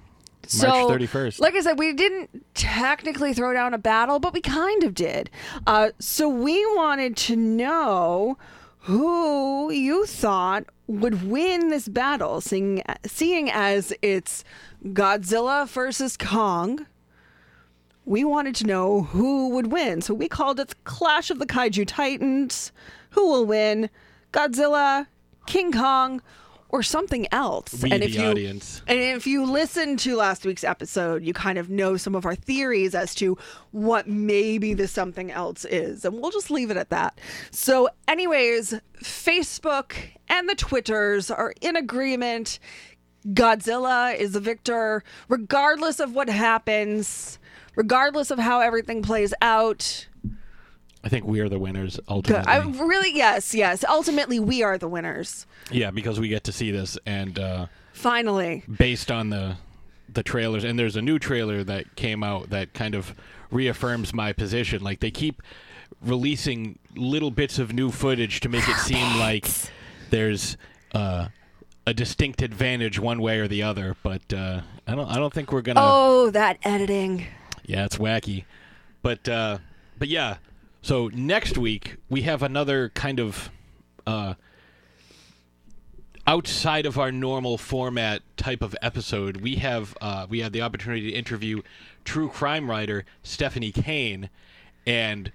So, March 31st. Like I said, we didn't technically throw down a battle, but we kind of did. Uh, so we wanted to know who you thought would win this battle, seeing, seeing as it's Godzilla versus Kong. We wanted to know who would win. So we called it the Clash of the Kaiju Titans. Who will win? Godzilla, King Kong, or something else? we, and if you audience. and if you listen to last week's episode, you kind of know some of our theories as to what maybe the something else is. And we'll just leave it at that. So, anyways, Facebook and the Twitters are in agreement. Godzilla is the victor, regardless of what happens, regardless of how everything plays out. I think we are the winners ultimately. I really, yes, yes. Ultimately, we are the winners. yeah, because we get to see this and uh, Finally. based on the the trailers and there's a new trailer that came out that kind of reaffirms my position. Like they keep releasing little bits of new footage to make it seem like there's uh, a distinct advantage one way or the other, but uh, I don't I don't think we're gonna Oh, that editing. Yeah, it's wacky. But uh but yeah. So next week we have another kind of uh outside of our normal format type of episode. We have uh we had the opportunity to interview true crime writer Stephanie Kane and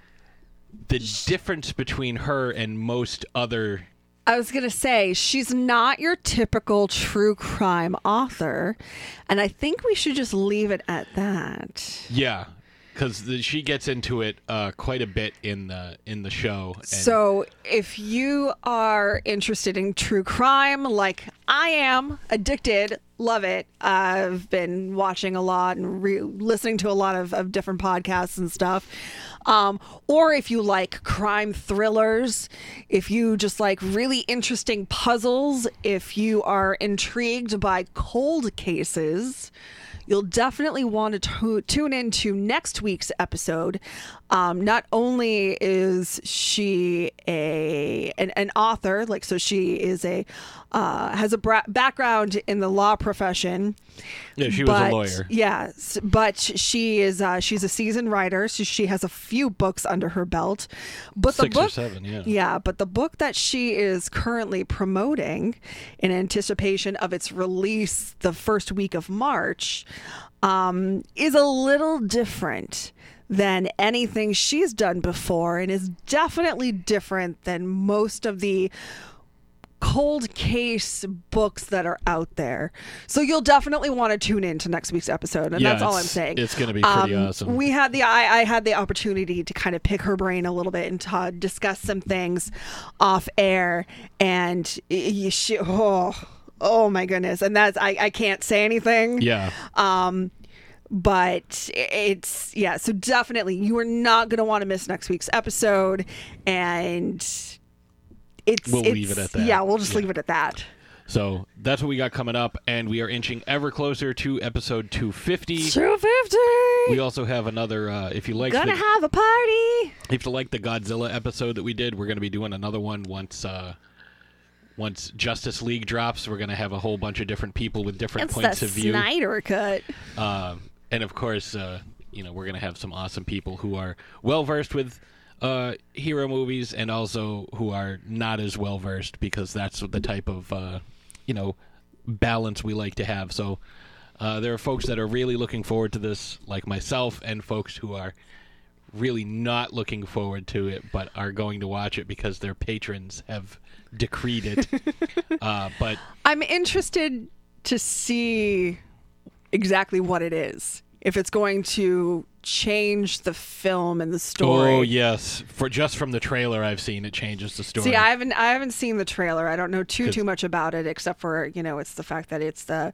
the difference between her and most other I was going to say, she's not your typical true crime author. And I think we should just leave it at that. yeah because she gets into it uh, quite a bit in the in the show. And So, if you are interested in true crime, like I am, addicted, love it. I've been watching a lot and re- listening to a lot of, of different podcasts and stuff. Um, or if you like crime thrillers, if you just like really interesting puzzles, if you are intrigued by cold cases, you'll definitely want to tu- tune into next week's episode. Um, not only is she a an, an author, like so, she is a uh, has a bra- background in the law profession. yeah, she was a lawyer. Yes, but she is uh, she's a seasoned writer, so she has a few books under her belt. But Six the or book, seven, yeah. yeah, but the book that she is currently promoting in anticipation of its release the first week of March um, is a little different than anything she's done before and is definitely different than most of the cold case books that are out there. So you'll definitely want to tune in to next week's episode, and Yeah, that's all I'm saying. it's gonna be pretty Um, awesome. We had the I, I had the opportunity to kind of pick her brain a little bit and to discuss some things off air, and she oh oh my goodness, and that's I I can't say anything Yeah. um but it's yeah so definitely you are not going to want to miss next week's episode and it's We'll it's- leave it at that. yeah we'll just Yeah. leave it at that So that's what we got coming up, and we are inching ever closer to episode 250. 250 We also have another. Uh, if you like, gonna the, have a party if you like the Godzilla episode that we did, we're going to be doing another one once. Uh, once Justice League drops, we're going to have a whole bunch of different people with different it's points of view. snyder cut Uh, and of course, uh, you know, we're going to have some awesome people who are well versed with uh, hero movies and also who are not as well versed because that's the type of, uh, you know, balance we like to have. So uh, there are folks that are really looking forward to this, like myself, and folks who are really not looking forward to it, but are going to watch it because their patrons have decreed it. uh, but I'm interested to see exactly what it is. If it's going to change the film and the oh, story. oh yes, for just from the trailer I've seen, it changes the story. See, I haven't I haven't seen the trailer. I don't know too too much about it except for, you know, it's the fact that it's the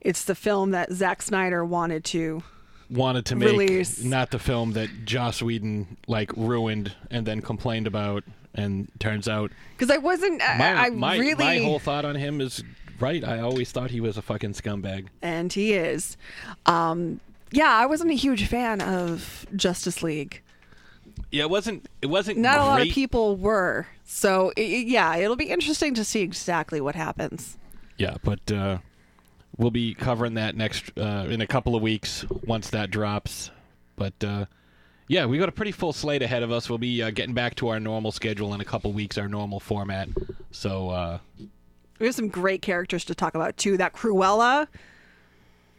it's the film that Zack Snyder wanted to wanted to make Release. not the film that Joss Whedon like ruined and then complained about, and turns out because I wasn't I, my I my, really my whole thought on him is right. I always thought he was a fucking scumbag. and he is. Um yeah, I wasn't a huge fan of Justice League. Yeah, it wasn't. It wasn't. Not a lot of people were. So i- i- yeah, it'll be interesting to see exactly what happens. Yeah, but uh, we'll be covering that next uh, in a couple of weeks once that drops. But uh, yeah, we got a pretty full slate ahead of us. We'll be uh, getting back to our normal schedule in a couple weeks, our normal format. So uh, We have some great characters to talk about too. That Cruella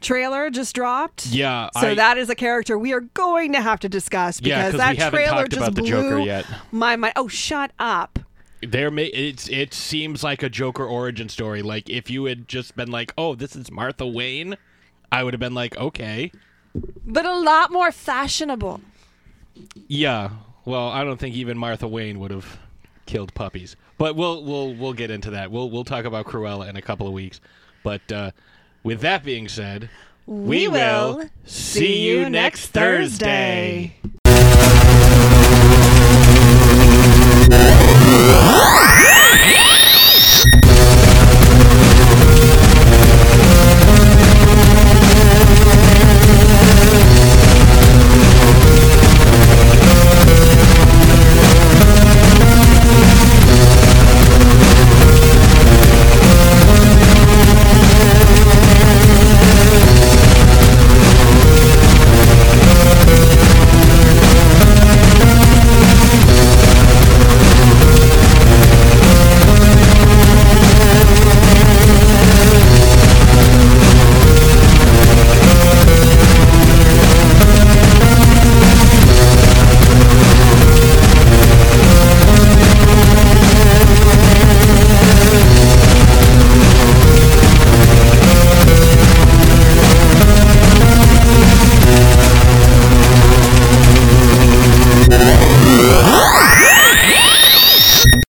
trailer just dropped. yeah, So I, that is a character we are going to have to discuss Yeah, that trailer just blew Joker yet. my mind. Oh, shut up! there may it's it seems like a Joker origin story. Like if you had just been like, "Oh, this is Martha Wayne," I would have been like, "Okay." But a lot more fashionable. Yeah. Well, I don't think even Martha Wayne would have killed puppies. But we'll we'll we'll get into that. We'll we'll talk about Cruella in a couple of weeks. But uh, with that being said, we, will see you next Thursday. Thursday.